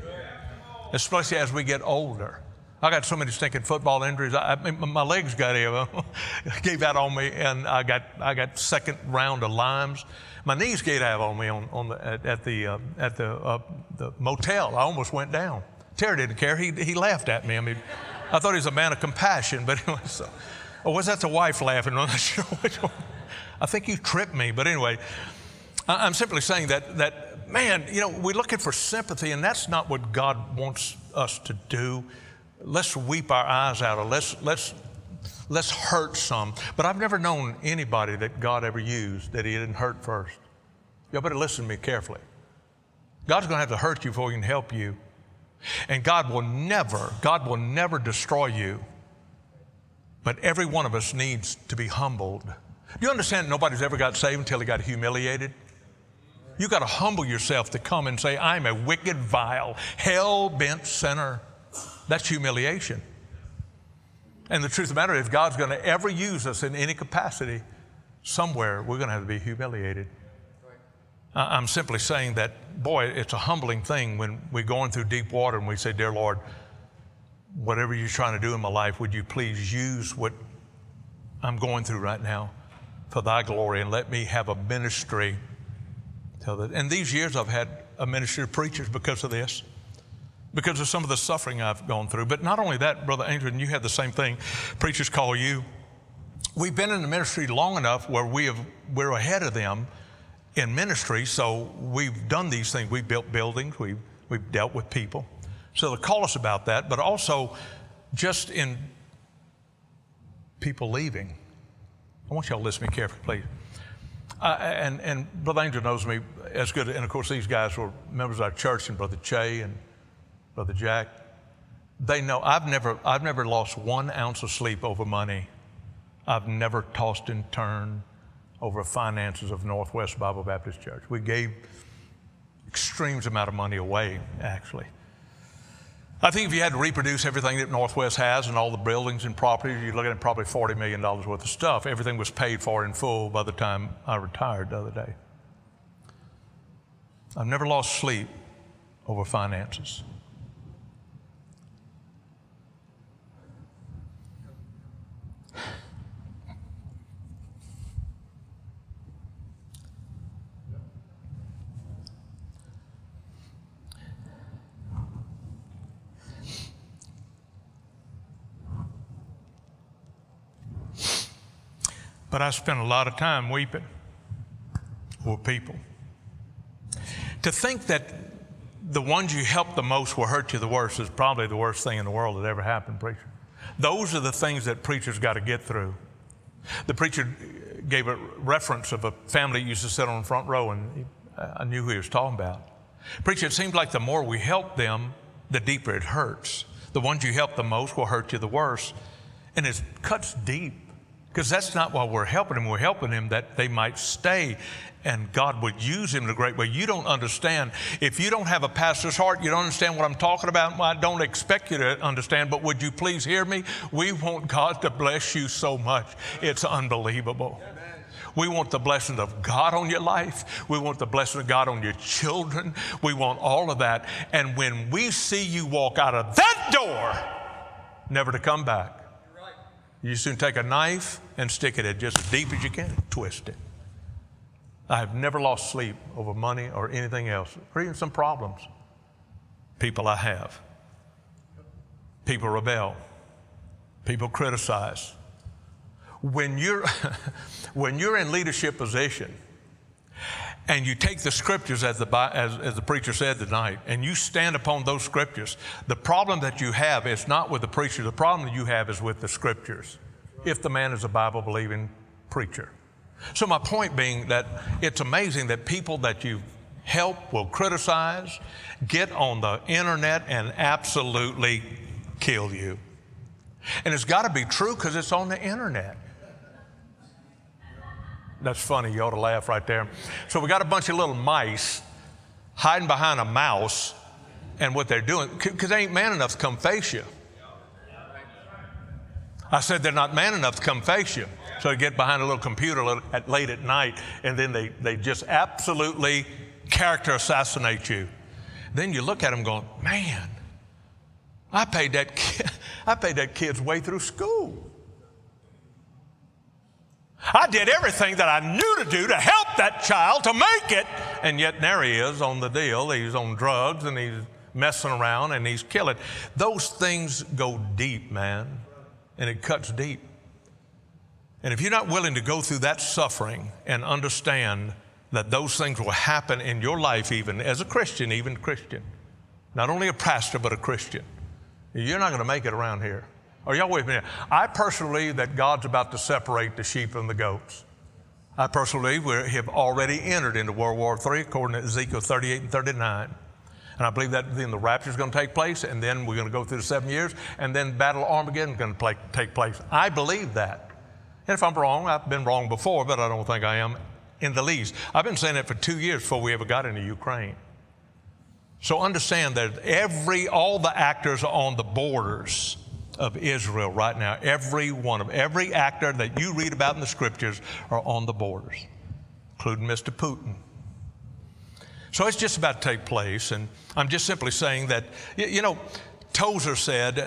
especially as we get older. I got so many stinking football injuries. I, I, my legs got gave out on me, and I got I got second round of Lyme's my knees gave out on me on, on the, at, at the, uh, at the, uh, the motel. I almost went down. Terry didn't care. He, he laughed at me. I mean, I thought he was a man of compassion, but anyway, so, or was that the wife laughing? I'm not sure which one. I think you tripped me, but anyway, I'm simply saying that, that, man, you know, we're looking for sympathy, and that's not what God wants us to do. Let's weep our eyes out, or let's, let's let's hurt some. But I've never known anybody that God ever used that he didn't hurt first. Y'all better listen to me carefully. God's going to have to hurt you before he can help you. And God will never, God will never destroy you. But every one of us needs to be humbled. Do you understand nobody's ever got saved until he got humiliated? You got to humble yourself to come and say, I'm a wicked, vile, hell bent sinner. That's humiliation. And the truth of the matter is, if God's going to ever use us in any capacity, somewhere we're going to have to be humiliated. I'm simply saying that, boy, it's a humbling thing when we're going through deep water and we say, Dear Lord, whatever you're trying to do in my life, would you please use what I'm going through right now for thy glory and let me have a ministry. And these years I've had a ministry of preachers because of this because of some of the suffering I've gone through. But not only that, Brother Andrew, and you have the same thing. Preachers call you. We've been in the ministry long enough where we have, we're ahead of them in ministry, so we've done these things. We've built buildings, we've, we've dealt with people. So they call us about that, but also just in people leaving. I want y'all to listen to me carefully, please. Uh, and, and Brother Angel knows me as good, and of course, these guys were members of our church, and Brother Che, and Brother Jack, they know I've never, I've never lost one ounce of sleep over money. I've never tossed and turned over finances of Northwest Bible Baptist Church. We gave extremes amount of money away, actually. I think if you had to reproduce everything that Northwest has and all the buildings and properties, you're looking at probably $40 million worth of stuff. Everything was paid for in full by the time I retired the other day. I've never lost sleep over finances. But I spent a lot of time weeping for people. To think that the ones you help the most will hurt you the worst is probably the worst thing in the world that ever happened, preacher. Those are the things that preachers got to get through. The preacher gave a reference of a family that used to sit on the front row, and I knew who he was talking about. Preacher, it seems like the more we help them, the deeper it hurts. The ones you help the most will hurt you the worst. And it cuts deep. Because that's not why we're helping them. We're helping them that they might stay and God would use him in a great way. You don't understand. If you don't have a pastor's heart, you don't understand what I'm talking about. I don't expect you to understand, but would you please hear me? We want God to bless you so much. It's unbelievable. We want the blessing of God on your life. We want the blessing of God on your children. We want all of that. And when we see you walk out of that door, never to come back, you soon take a knife and stick it in just as deep as you can, twist it. I have never lost sleep over money or anything else, or even some problems. People I have. People rebel. People criticize. When you're, when you're in leadership position and you take the scriptures, as the, as, as the preacher said tonight, and you stand upon those scriptures, the problem that you have is not with the preacher, the problem that you have is with the scriptures, if the man is a Bible believing preacher. So, my point being that it's amazing that people that you help will criticize, get on the internet and absolutely kill you. And it's got to be true because it's on the internet. That's funny. You ought to laugh right there. So, we got a bunch of little mice hiding behind a mouse, and what they're doing, because they ain't man enough to come face you. I said they're not man enough to come face you. So they get behind a little computer at, late at night, and then they, they just absolutely character assassinate you. Then you look at them going, man, I paid that kid, I paid that kid's way through school. I did everything that I knew to do to help that child to make it. And yet there he is on the deal. He's on drugs and he's messing around and he's killing. Those things go deep, man. And it cuts deep. And if you're not willing to go through that suffering and understand that those things will happen in your life, even as a Christian, even Christian, not only a pastor, but a Christian, you're not going to make it around here. Are y'all with me? I personally believe that God's about to separate the sheep from the goats. I personally believe we have already entered into World War III, according to Ezekiel 38 and 39. And I believe that then the rapture is going to take place, and then we're going to go through the seven years, and then Battle Armageddon is going to take place. I believe that. And if I'm wrong, I've been wrong before, but I don't think I am in the least. I've been saying it for two years before we ever got into Ukraine. So understand that every, all the actors on the borders of Israel right now, every one of every actor that you read about in the scriptures are on the borders, including Mr. Putin. So it's just about to take place, and I'm just simply saying that, you know, Tozer said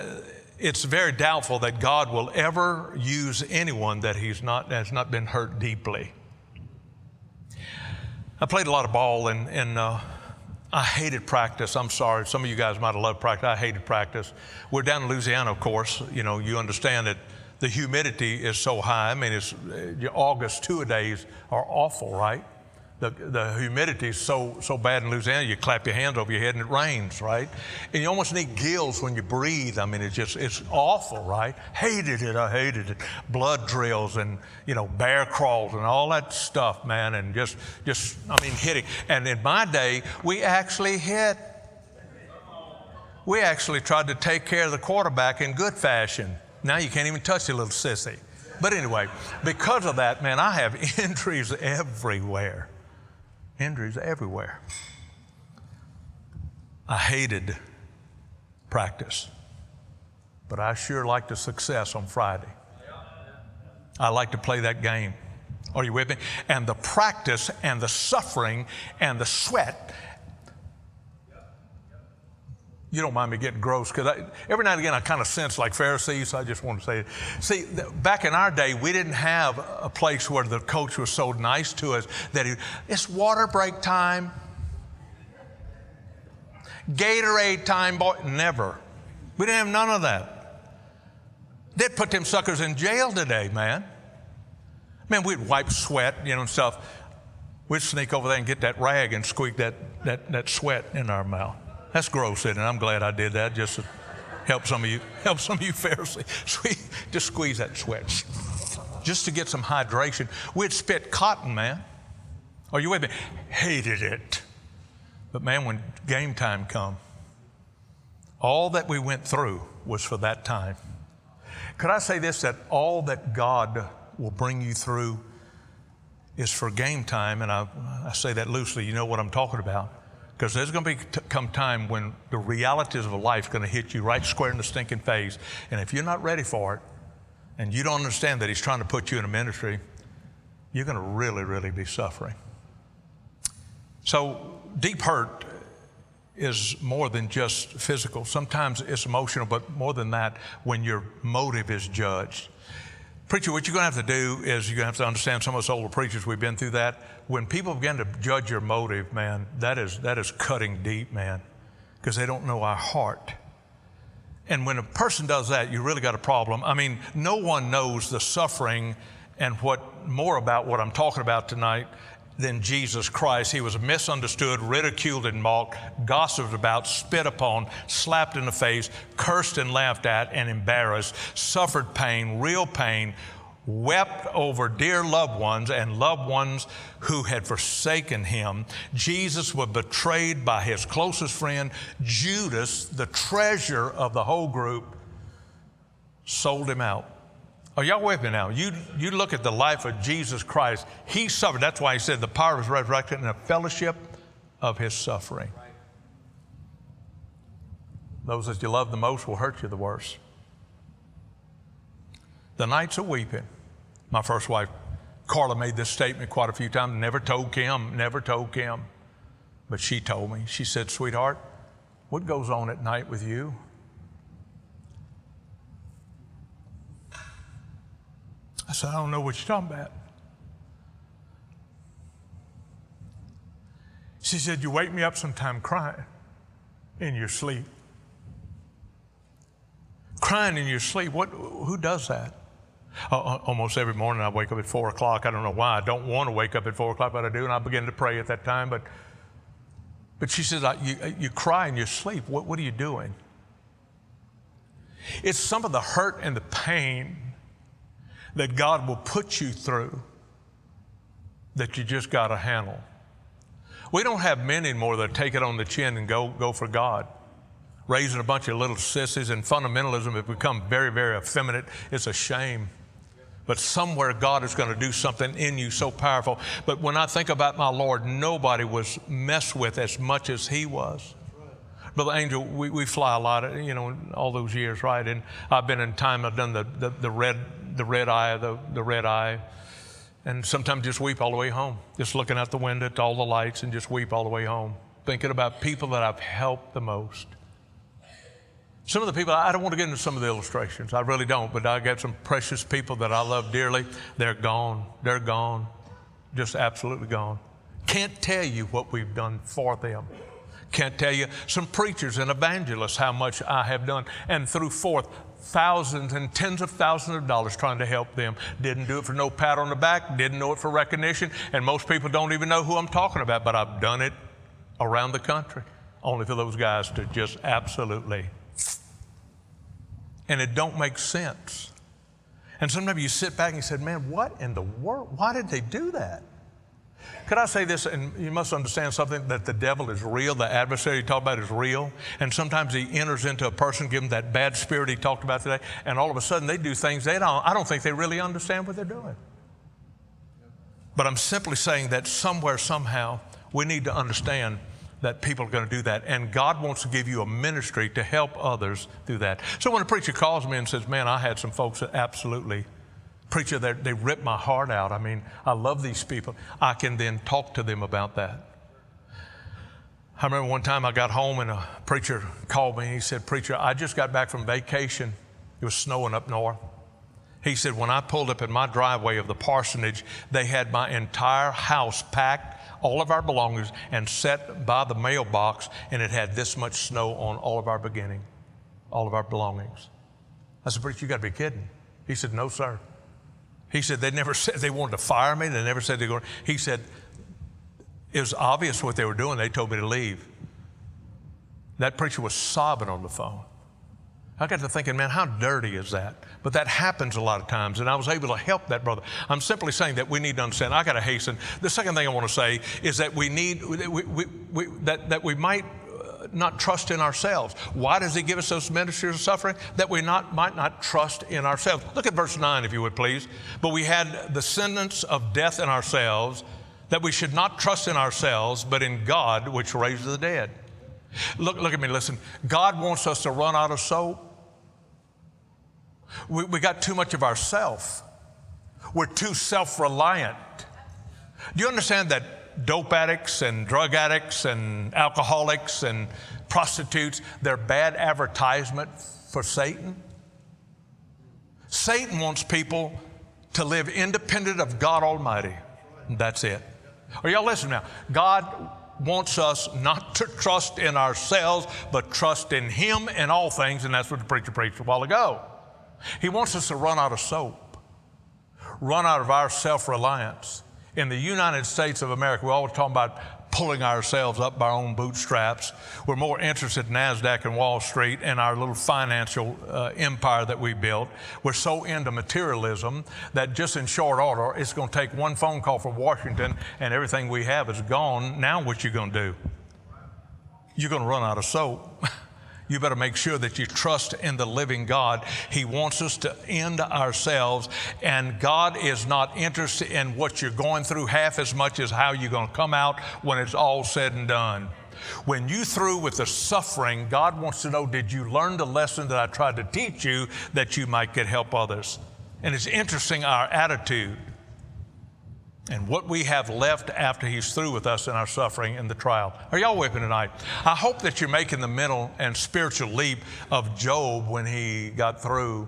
it's very doubtful that God will ever use anyone that he's not, has not been hurt deeply. I played a lot of ball in, and uh, I hated practice. I'm sorry. Some of you guys might have loved practice. I hated practice. We're down in Louisiana, of course. You know, you understand that the humidity is so high. I mean, it's uh, August two a days are awful, right? The, the humidity is so, so bad in Louisiana, you clap your hands over your head and it rains, right? And you almost need gills when you breathe. I mean, it's just, it's awful, right? Hated it, I hated it. Blood drills and, you know, bear crawls and all that stuff, man, and just, just, I mean, hitting. And in my day, we actually hit. We actually tried to take care of the quarterback in good fashion. Now you can't even touch a little sissy. But anyway, because of that, man, I have injuries everywhere injuries everywhere. I hated practice, but I sure liked the success on Friday. I like to play that game. Are you with me? And the practice and the suffering and the sweat you don't mind me getting gross because every now and again I kind of sense like Pharisees. So I just want to say it. See, back in our day, we didn't have a place where the coach was so nice to us that he, it's water break time, Gatorade time, boy. Never. We didn't have none of that. They'd put them suckers in jail today, man. Man, we'd wipe sweat, you know, and stuff. We'd sneak over there and get that rag and squeak that, that, that sweat in our mouth. That's gross, isn't it? I'm glad I did that just to help some of you, help some of you Pharisees. just squeeze that sweat just to get some hydration. We'd spit cotton, man. Are you with me? Hated it. But man, when game time come, all that we went through was for that time. Could I say this that all that God will bring you through is for game time, and I, I say that loosely, you know what I'm talking about. Because there's going to be t- come time when the realities of life going to hit you right square in the stinking face. And if you're not ready for it, and you don't understand that He's trying to put you in a ministry, you're going to really, really be suffering. So, deep hurt is more than just physical. Sometimes it's emotional, but more than that, when your motive is judged. Preacher, what you're going to have to do is you're going to have to understand some of us older preachers, we've been through that. When people begin to judge your motive, man, that is, that is cutting deep, man, because they don't know our heart. And when a person does that, you really got a problem. I mean, no one knows the suffering and what more about what I'm talking about tonight than Jesus Christ. He was misunderstood, ridiculed and mocked, gossiped about, spit upon, slapped in the face, cursed and laughed at, and embarrassed, suffered pain, real pain, wept over dear loved ones and loved ones who had forsaken him. Jesus was betrayed by his closest friend, Judas, the treasure of the whole group, sold him out. Are y'all with me now? You, you look at the life of Jesus Christ. He suffered. That's why he said the power of his resurrection and the fellowship of his suffering. Those that you love the most will hurt you the worst. The nights of weeping. My first wife, Carla, made this statement quite a few times. Never told Kim, never told Kim. But she told me. She said, Sweetheart, what goes on at night with you I said, I don't know what you're talking about. She said, You wake me up sometime crying in your sleep. Crying in your sleep. What, who does that? Uh, almost every morning I wake up at four o'clock. I don't know why. I don't want to wake up at four o'clock, but I do, and I begin to pray at that time. But, but she says, you, you cry in your sleep. What, what are you doing? It's some of the hurt and the pain that God will put you through that you just got to handle. We don't have men anymore that take it on the chin and go, go for God. Raising a bunch of little sissies and fundamentalism has become very, very effeminate. It's a shame. But somewhere God is going to do something in you so powerful. But when I think about my Lord, nobody was messed with as much as He was. Brother Angel, we, we fly a lot, you know, all those years, right? And I've been in time, I've done the, the, the red the red eye, the, the red eye, and sometimes just weep all the way home. Just looking out the window at all the lights and just weep all the way home, thinking about people that I've helped the most. Some of the people, I don't want to get into some of the illustrations. I really don't, but I got some precious people that I love dearly. They're gone. They're gone. Just absolutely gone. Can't tell you what we've done for them. Can't tell you some preachers and evangelists how much I have done. And through forth, thousands and tens of thousands of dollars trying to help them. Didn't do it for no pat on the back, didn't know it for recognition, and most people don't even know who I'm talking about, but I've done it around the country, only for those guys to just absolutely. And it don't make sense. And sometimes you sit back and you said, man, what in the world? Why did they do that? Could I say this? And you must understand something that the devil is real. The adversary you talked about is real. And sometimes he enters into a person, give them that bad spirit he talked about today, and all of a sudden they do things they don't, I don't think they really understand what they're doing. But I'm simply saying that somewhere, somehow, we need to understand that people are going to do that. And God wants to give you a ministry to help others through that. So when a preacher calls me and says, Man, I had some folks that absolutely Preacher, they, ripped my heart out. I mean, I love these people. I can then talk to them about that. I remember one time I got home and a preacher called me and he said, Preacher, I just got back from vacation. It was snowing up north. He said, When I pulled up in my driveway of the parsonage, they had my entire house packed, all of our belongings, and set by the mailbox, and it had this much snow on all of our beginning, all of our belongings. I said, Preacher, you got to be kidding. He said, No, sir. He said they never said they wanted to fire me. They never said they were going. He said it was obvious what they were doing. They told me to leave. That preacher was sobbing on the phone. I got to thinking, man, how dirty is that? But that happens a lot of times, and I was able to help that brother. I'm simply saying that we need to understand. I got to hasten. The second thing I want to say is that we need we, we, we, that that we might not trust in ourselves. Why does He give us those ministries of suffering? That we not, might not trust in ourselves. Look at verse 9, if you would please. But we had the sentence of death in ourselves, that we should not trust in ourselves, but in God, which raises the dead. Look, look at me, listen. God wants us to run out of soap. We, we got too much of ourself. We're too self reliant. Do you understand that dope addicts and drug addicts and alcoholics and prostitutes, they're bad advertisement for Satan? Satan wants people to live independent of God Almighty. That's it. Are y'all listening now? God wants us not to trust in ourselves, but trust in Him in all things, and that's what the preacher preached a while ago. He wants us to run out of soap, run out of our self reliance. In the United States of America, we're always talking about pulling ourselves up by our own bootstraps. We're more interested in NASDAQ and Wall Street and our little financial uh, empire that we built. We're so into materialism that just in short order, it's going to take one phone call from Washington and everything we have is gone. Now, what you going to do? You're going to run out of soap. you better make sure that you trust in the living God. He wants us to end ourselves, and God is not interested in what you're going through half as much as how you're going to come out when it's all said and done. When you through with the suffering, God wants to know, did you learn the lesson that I tried to teach you that you might get help others? And it's interesting our attitude and what we have left after He's through with us in our suffering and the trial. Are y'all me tonight? I hope that you're making the mental and spiritual leap of Job when he got through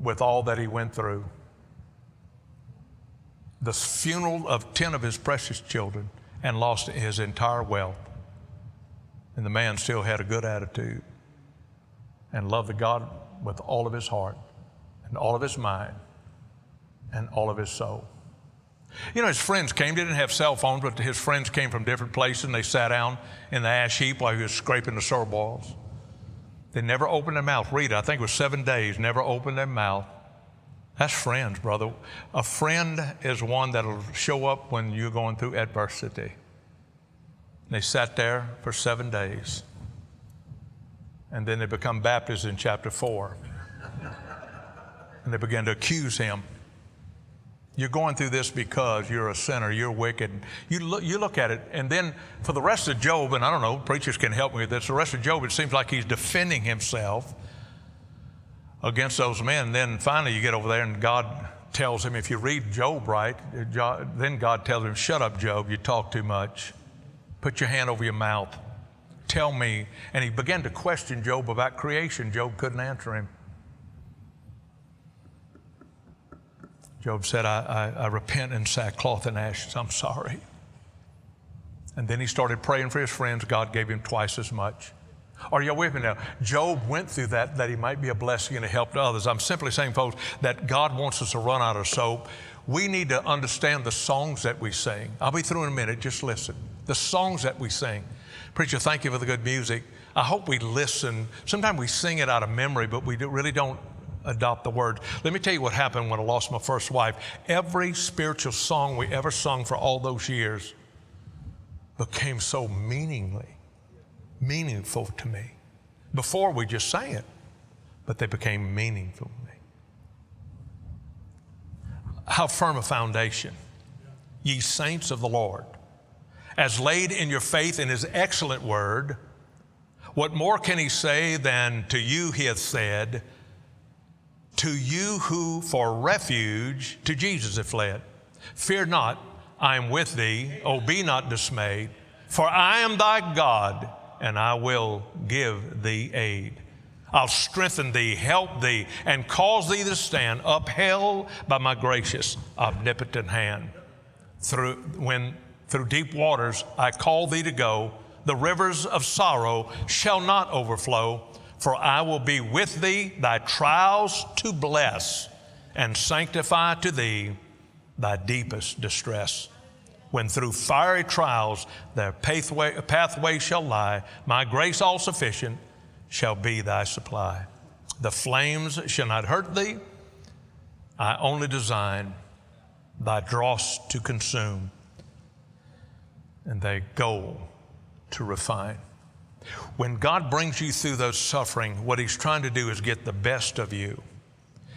with all that he went through. The funeral of 10 of his precious children and lost his entire wealth. And the man still had a good attitude and loved the God with all of his heart and all of his mind and all of his soul. You know, his friends came, they didn't have cell phones, but his friends came from different places and they sat down in the ash heap while he was scraping the sour balls. They never opened their mouth. Read it, I think it was seven days, never opened their mouth. That's friends, brother. A friend is one that'll show up when you're going through adversity. They sat there for seven days. And then they become Baptists in chapter four. and they began to accuse him you're going through this because you're a sinner, you're wicked. You look, you look at it, and then for the rest of Job, and I don't know, preachers can help me with this, the rest of Job, it seems like he's defending himself against those men. Then finally, you get over there, and God tells him, if you read Job right, then God tells him, Shut up, Job, you talk too much. Put your hand over your mouth. Tell me. And he began to question Job about creation. Job couldn't answer him. Job said, I, I, I repent in sackcloth and ashes. I'm sorry. And then he started praying for his friends. God gave him twice as much. Are you with me now? Job went through that that he might be a blessing and a help to others. I'm simply saying, folks, that God wants us to run out of soap. We need to understand the songs that we sing. I'll be through in a minute. Just listen. The songs that we sing. Preacher, thank you for the good music. I hope we listen. Sometimes we sing it out of memory, but we really don't adopt the word. Let me tell you what happened when I lost my first wife. Every spiritual song we ever sung for all those years became so meaningly, meaningful to me. Before we just sang it, but they became meaningful to me. How firm a foundation, ye saints of the Lord, as laid in your faith in his excellent word. What more can he say than to you he hath said? To you who for refuge to Jesus have fled. Fear not, I am with thee. Oh, be not dismayed, for I am thy God, and I will give thee aid. I'll strengthen thee, help thee, and cause thee to stand upheld by my gracious, omnipotent hand. Through, when through deep waters I call thee to go, the rivers of sorrow shall not overflow for I will be with thee, thy trials to bless, and sanctify to thee thy deepest distress. When through fiery trials their pathway, pathway shall lie, my grace all sufficient shall be thy supply. The flames shall not hurt thee, I only design thy dross to consume, and thy gold to refine. When God brings you through those suffering, what He's trying to do is get the best of you.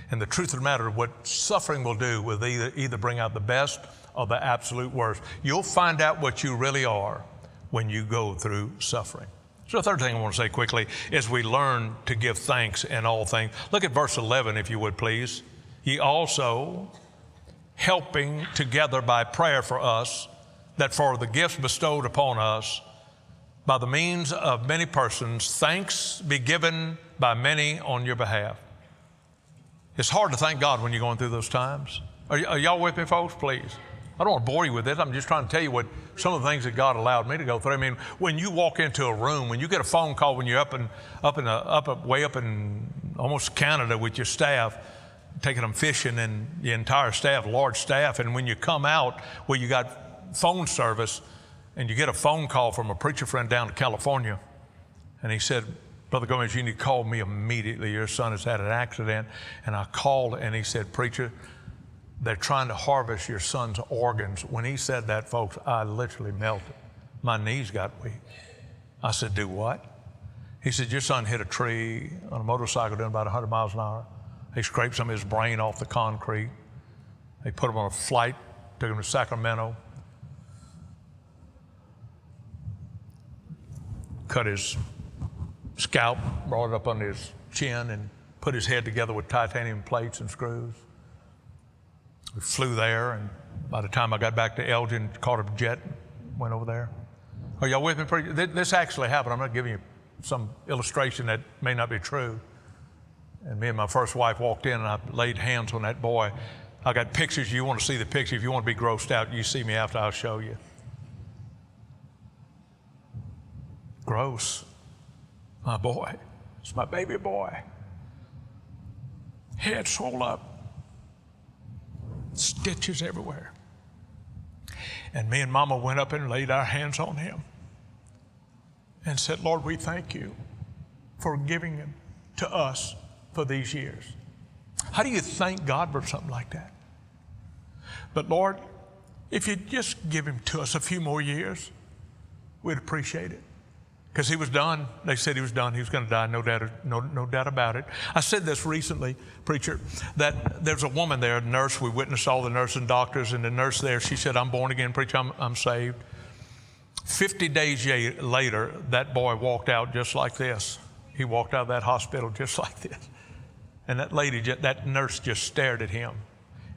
And the truth of the matter, what suffering will do will either, either bring out the best or the absolute worst. You'll find out what you really are when you go through suffering. So, the third thing I want to say quickly is we learn to give thanks in all things. Look at verse 11, if you would please. Ye also, helping together by prayer for us, that for the gifts bestowed upon us, by the means of many persons, thanks be given by many on your behalf. It's hard to thank God when you're going through those times. Are, y- are y'all with me, folks? Please. I don't want to bore you with this. I'm just trying to tell you what some of the things that God allowed me to go through. I mean, when you walk into a room, when you get a phone call when you're up in up in a, up way up in almost Canada with your staff, taking them fishing and the entire staff, large staff, and when you come out where you got phone service, and you get a phone call from a preacher friend down in California, and he said, Brother Gomez, you need to call me immediately. Your son has had an accident. And I called and he said, Preacher, they're trying to harvest your son's organs. When he said that, folks, I literally melted. My knees got weak. I said, Do what? He said, Your son hit a tree on a motorcycle doing about 100 miles an hour. They scraped some of his brain off the concrete. They put him on a flight, took him to Sacramento, cut his scalp, brought it up under his chin, and put his head together with titanium plates and screws. We flew there, and by the time I got back to Elgin, caught a jet, went over there. Are y'all with me? This actually happened. I'm not giving you some illustration that may not be true. And me and my first wife walked in, and I laid hands on that boy. I got pictures. You want to see the picture? If you want to be grossed out, you see me after. I'll show you. Gross. My boy. It's my baby boy. Head swole up. Stitches everywhere. And me and Mama went up and laid our hands on him and said, Lord, we thank you for giving him to us for these years. How do you thank God for something like that? But Lord, if you'd just give him to us a few more years, we'd appreciate it. Because he was done. They said he was done. He was going to die, no doubt, no, no doubt about it. I said this recently, preacher, that there's a woman there, a nurse. We witnessed all the nurses and doctors, and the nurse there, she said, I'm born again, preacher, I'm, I'm saved. 50 days later, that boy walked out just like this. He walked out of that hospital just like this. And that lady, that nurse just stared at him.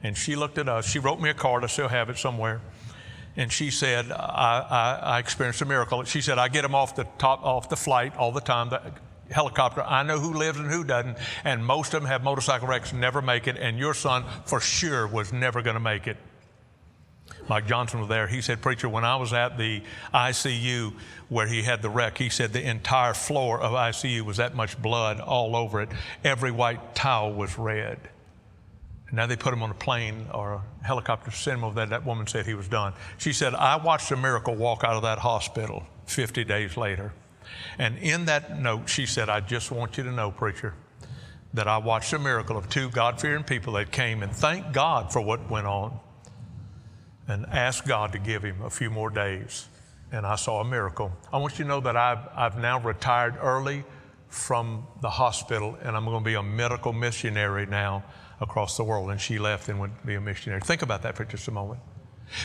And she looked at us. She wrote me a card. I still have it somewhere. And she said, I, I, I experienced a miracle. She said, I get them off the top, off the flight all the time, the helicopter. I know who lives and who doesn't. And most of them have motorcycle wrecks, never make it. And your son, for sure, was never going to make it. Mike Johnson was there. He said, Preacher, when I was at the ICU where he had the wreck, he said the entire floor of ICU was that much blood all over it. Every white towel was red. And now they put him on a plane or a helicopter to send him over there. That woman said he was done. She said, I watched a miracle walk out of that hospital 50 days later. And in that note, she said, I just want you to know, preacher, that I watched a miracle of two God fearing people that came and thanked God for what went on and asked God to give him a few more days. And I saw a miracle. I want you to know that I've, I've now retired early from the hospital and I'm going to be a medical missionary now across the world. And she left and went to be a missionary. Think about that for just a moment.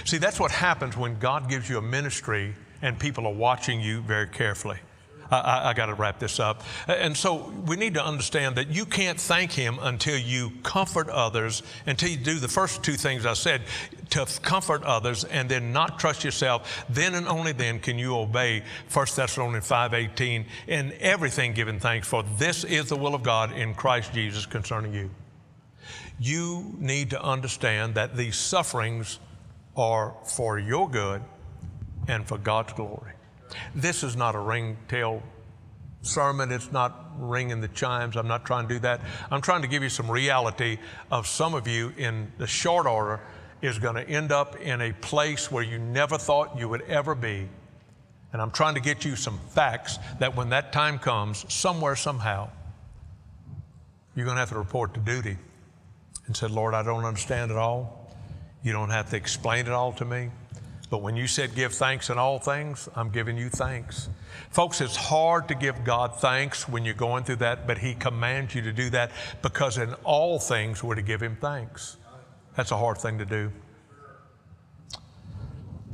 See, that's what happens when God gives you a ministry and people are watching you very carefully. I, I, got to wrap this up. And so we need to understand that you can't thank Him until you comfort others, until you do the first two things I said to comfort others and then not trust yourself. Then and only then can you obey 1 Thessalonians 5.18 in everything giving thanks, for this is the will of God in Christ Jesus concerning you. You need to understand that these sufferings are for your good and for God's glory. This is not a ringtail sermon. It's not ringing the chimes. I'm not trying to do that. I'm trying to give you some reality of some of you in the short order is going to end up in a place where you never thought you would ever be. And I'm trying to get you some facts that when that time comes, somewhere, somehow, you're going to have to report to duty and said, Lord, I don't understand it all. You don't have to explain it all to me. But when you said give thanks in all things, I'm giving you thanks. Folks, it's hard to give God thanks when you're going through that, but He commands you to do that because in all things we're to give Him thanks. That's a hard thing to do.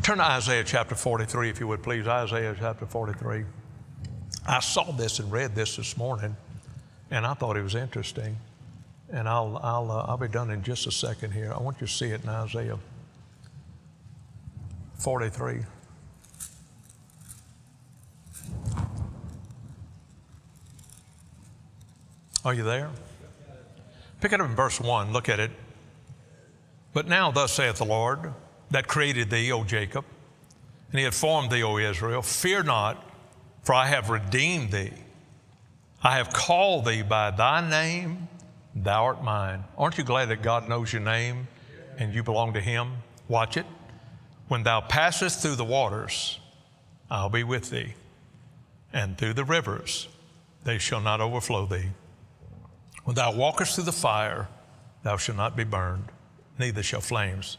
Turn to Isaiah chapter 43, if you would please. Isaiah chapter 43. I saw this and read this this morning, and I thought it was interesting. And I'll, I'll, uh, I'll be done in just a second here. I want you to see it in Isaiah 43. Are you there? Pick it up in verse 1. Look at it. But now, thus saith the Lord, that created thee, O Jacob, and he had formed thee, O Israel, fear not, for I have redeemed thee. I have called thee by thy name, thou art mine. Aren't you glad that God knows your name and you belong to him? Watch it. When thou passest through the waters, I'll be with thee, and through the rivers, they shall not overflow thee. When thou walkest through the fire, thou shalt not be burned, neither shall flames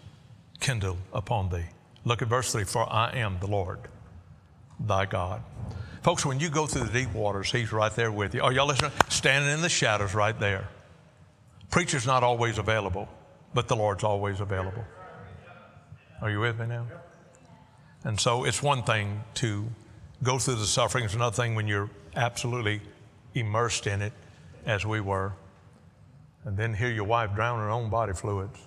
kindle upon thee. Look at verse 3 For I am the Lord, thy God. Folks, when you go through the deep waters, He's right there with you. Are y'all listening? Standing in the shadows right there. Preacher's not always available, but the Lord's always available. Are you with me now? And so it's one thing to go through the suffering, it's another thing when you're absolutely immersed in it, as we were, and then hear your wife drown her own body fluids.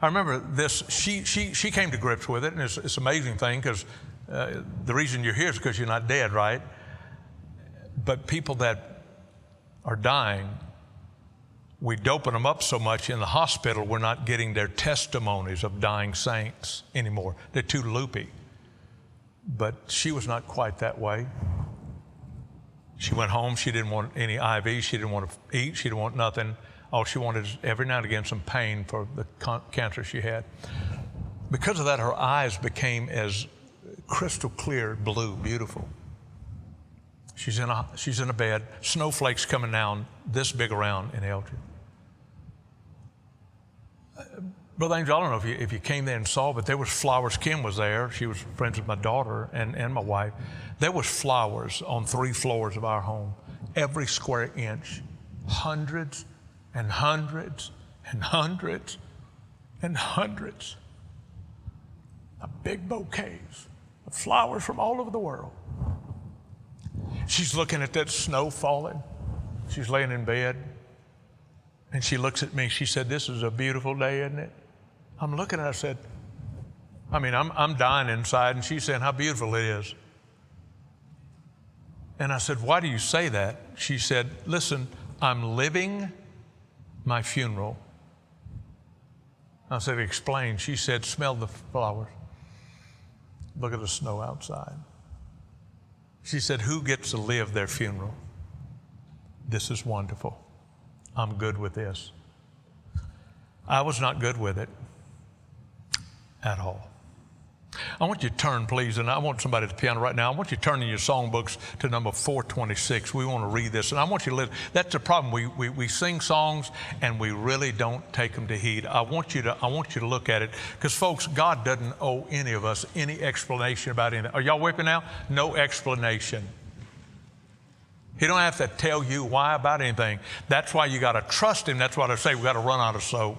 I remember this, she, she, she came to grips with it, and it's, it's an amazing thing because uh, the reason you're here is because you're not dead, right? But people that are dying, we doping them up so much in the hospital, we're not getting their testimonies of dying saints anymore. They're too loopy. But she was not quite that way. She went home. She didn't want any IV. She didn't want to eat. She didn't want nothing. All she wanted is every now and again some pain for the cancer she had. Because of that, her eyes became as crystal clear blue, beautiful. She's in a, she's in a bed, snowflakes coming down this big around in Eldred. Brother Angel, I don't know if you, if you came there and saw, but there was flowers. Kim was there. She was friends with my daughter and, and my wife. There was flowers on three floors of our home, every square inch, hundreds and hundreds and hundreds and hundreds of big bouquets of flowers from all over the world. She's looking at that snow falling. She's laying in bed. And she looks at me. She said, This is a beautiful day, isn't it? I'm looking at her. I said, I mean, I'm, I'm dying inside. And she's saying how beautiful it is. And I said, Why do you say that? She said, Listen, I'm living my funeral. I said, Explain. She said, Smell the flowers. Look at the snow outside. She said, Who gets to live their funeral? This is wonderful. I'm good with this. I was not good with it at all. I want you to turn, please, and I want somebody at the piano right now. I want you to turn in your songbooks to number 426. We want to read this, and I want you to listen. That's the problem. We, we, we sing songs and we really don't take them to heed. I want you to, I want you to look at it because, folks, God doesn't owe any of us any explanation about anything. Are y'all whipping now? No explanation. He don't have to tell you why about anything. That's why you got to trust Him. That's why I say we got to run out of soap.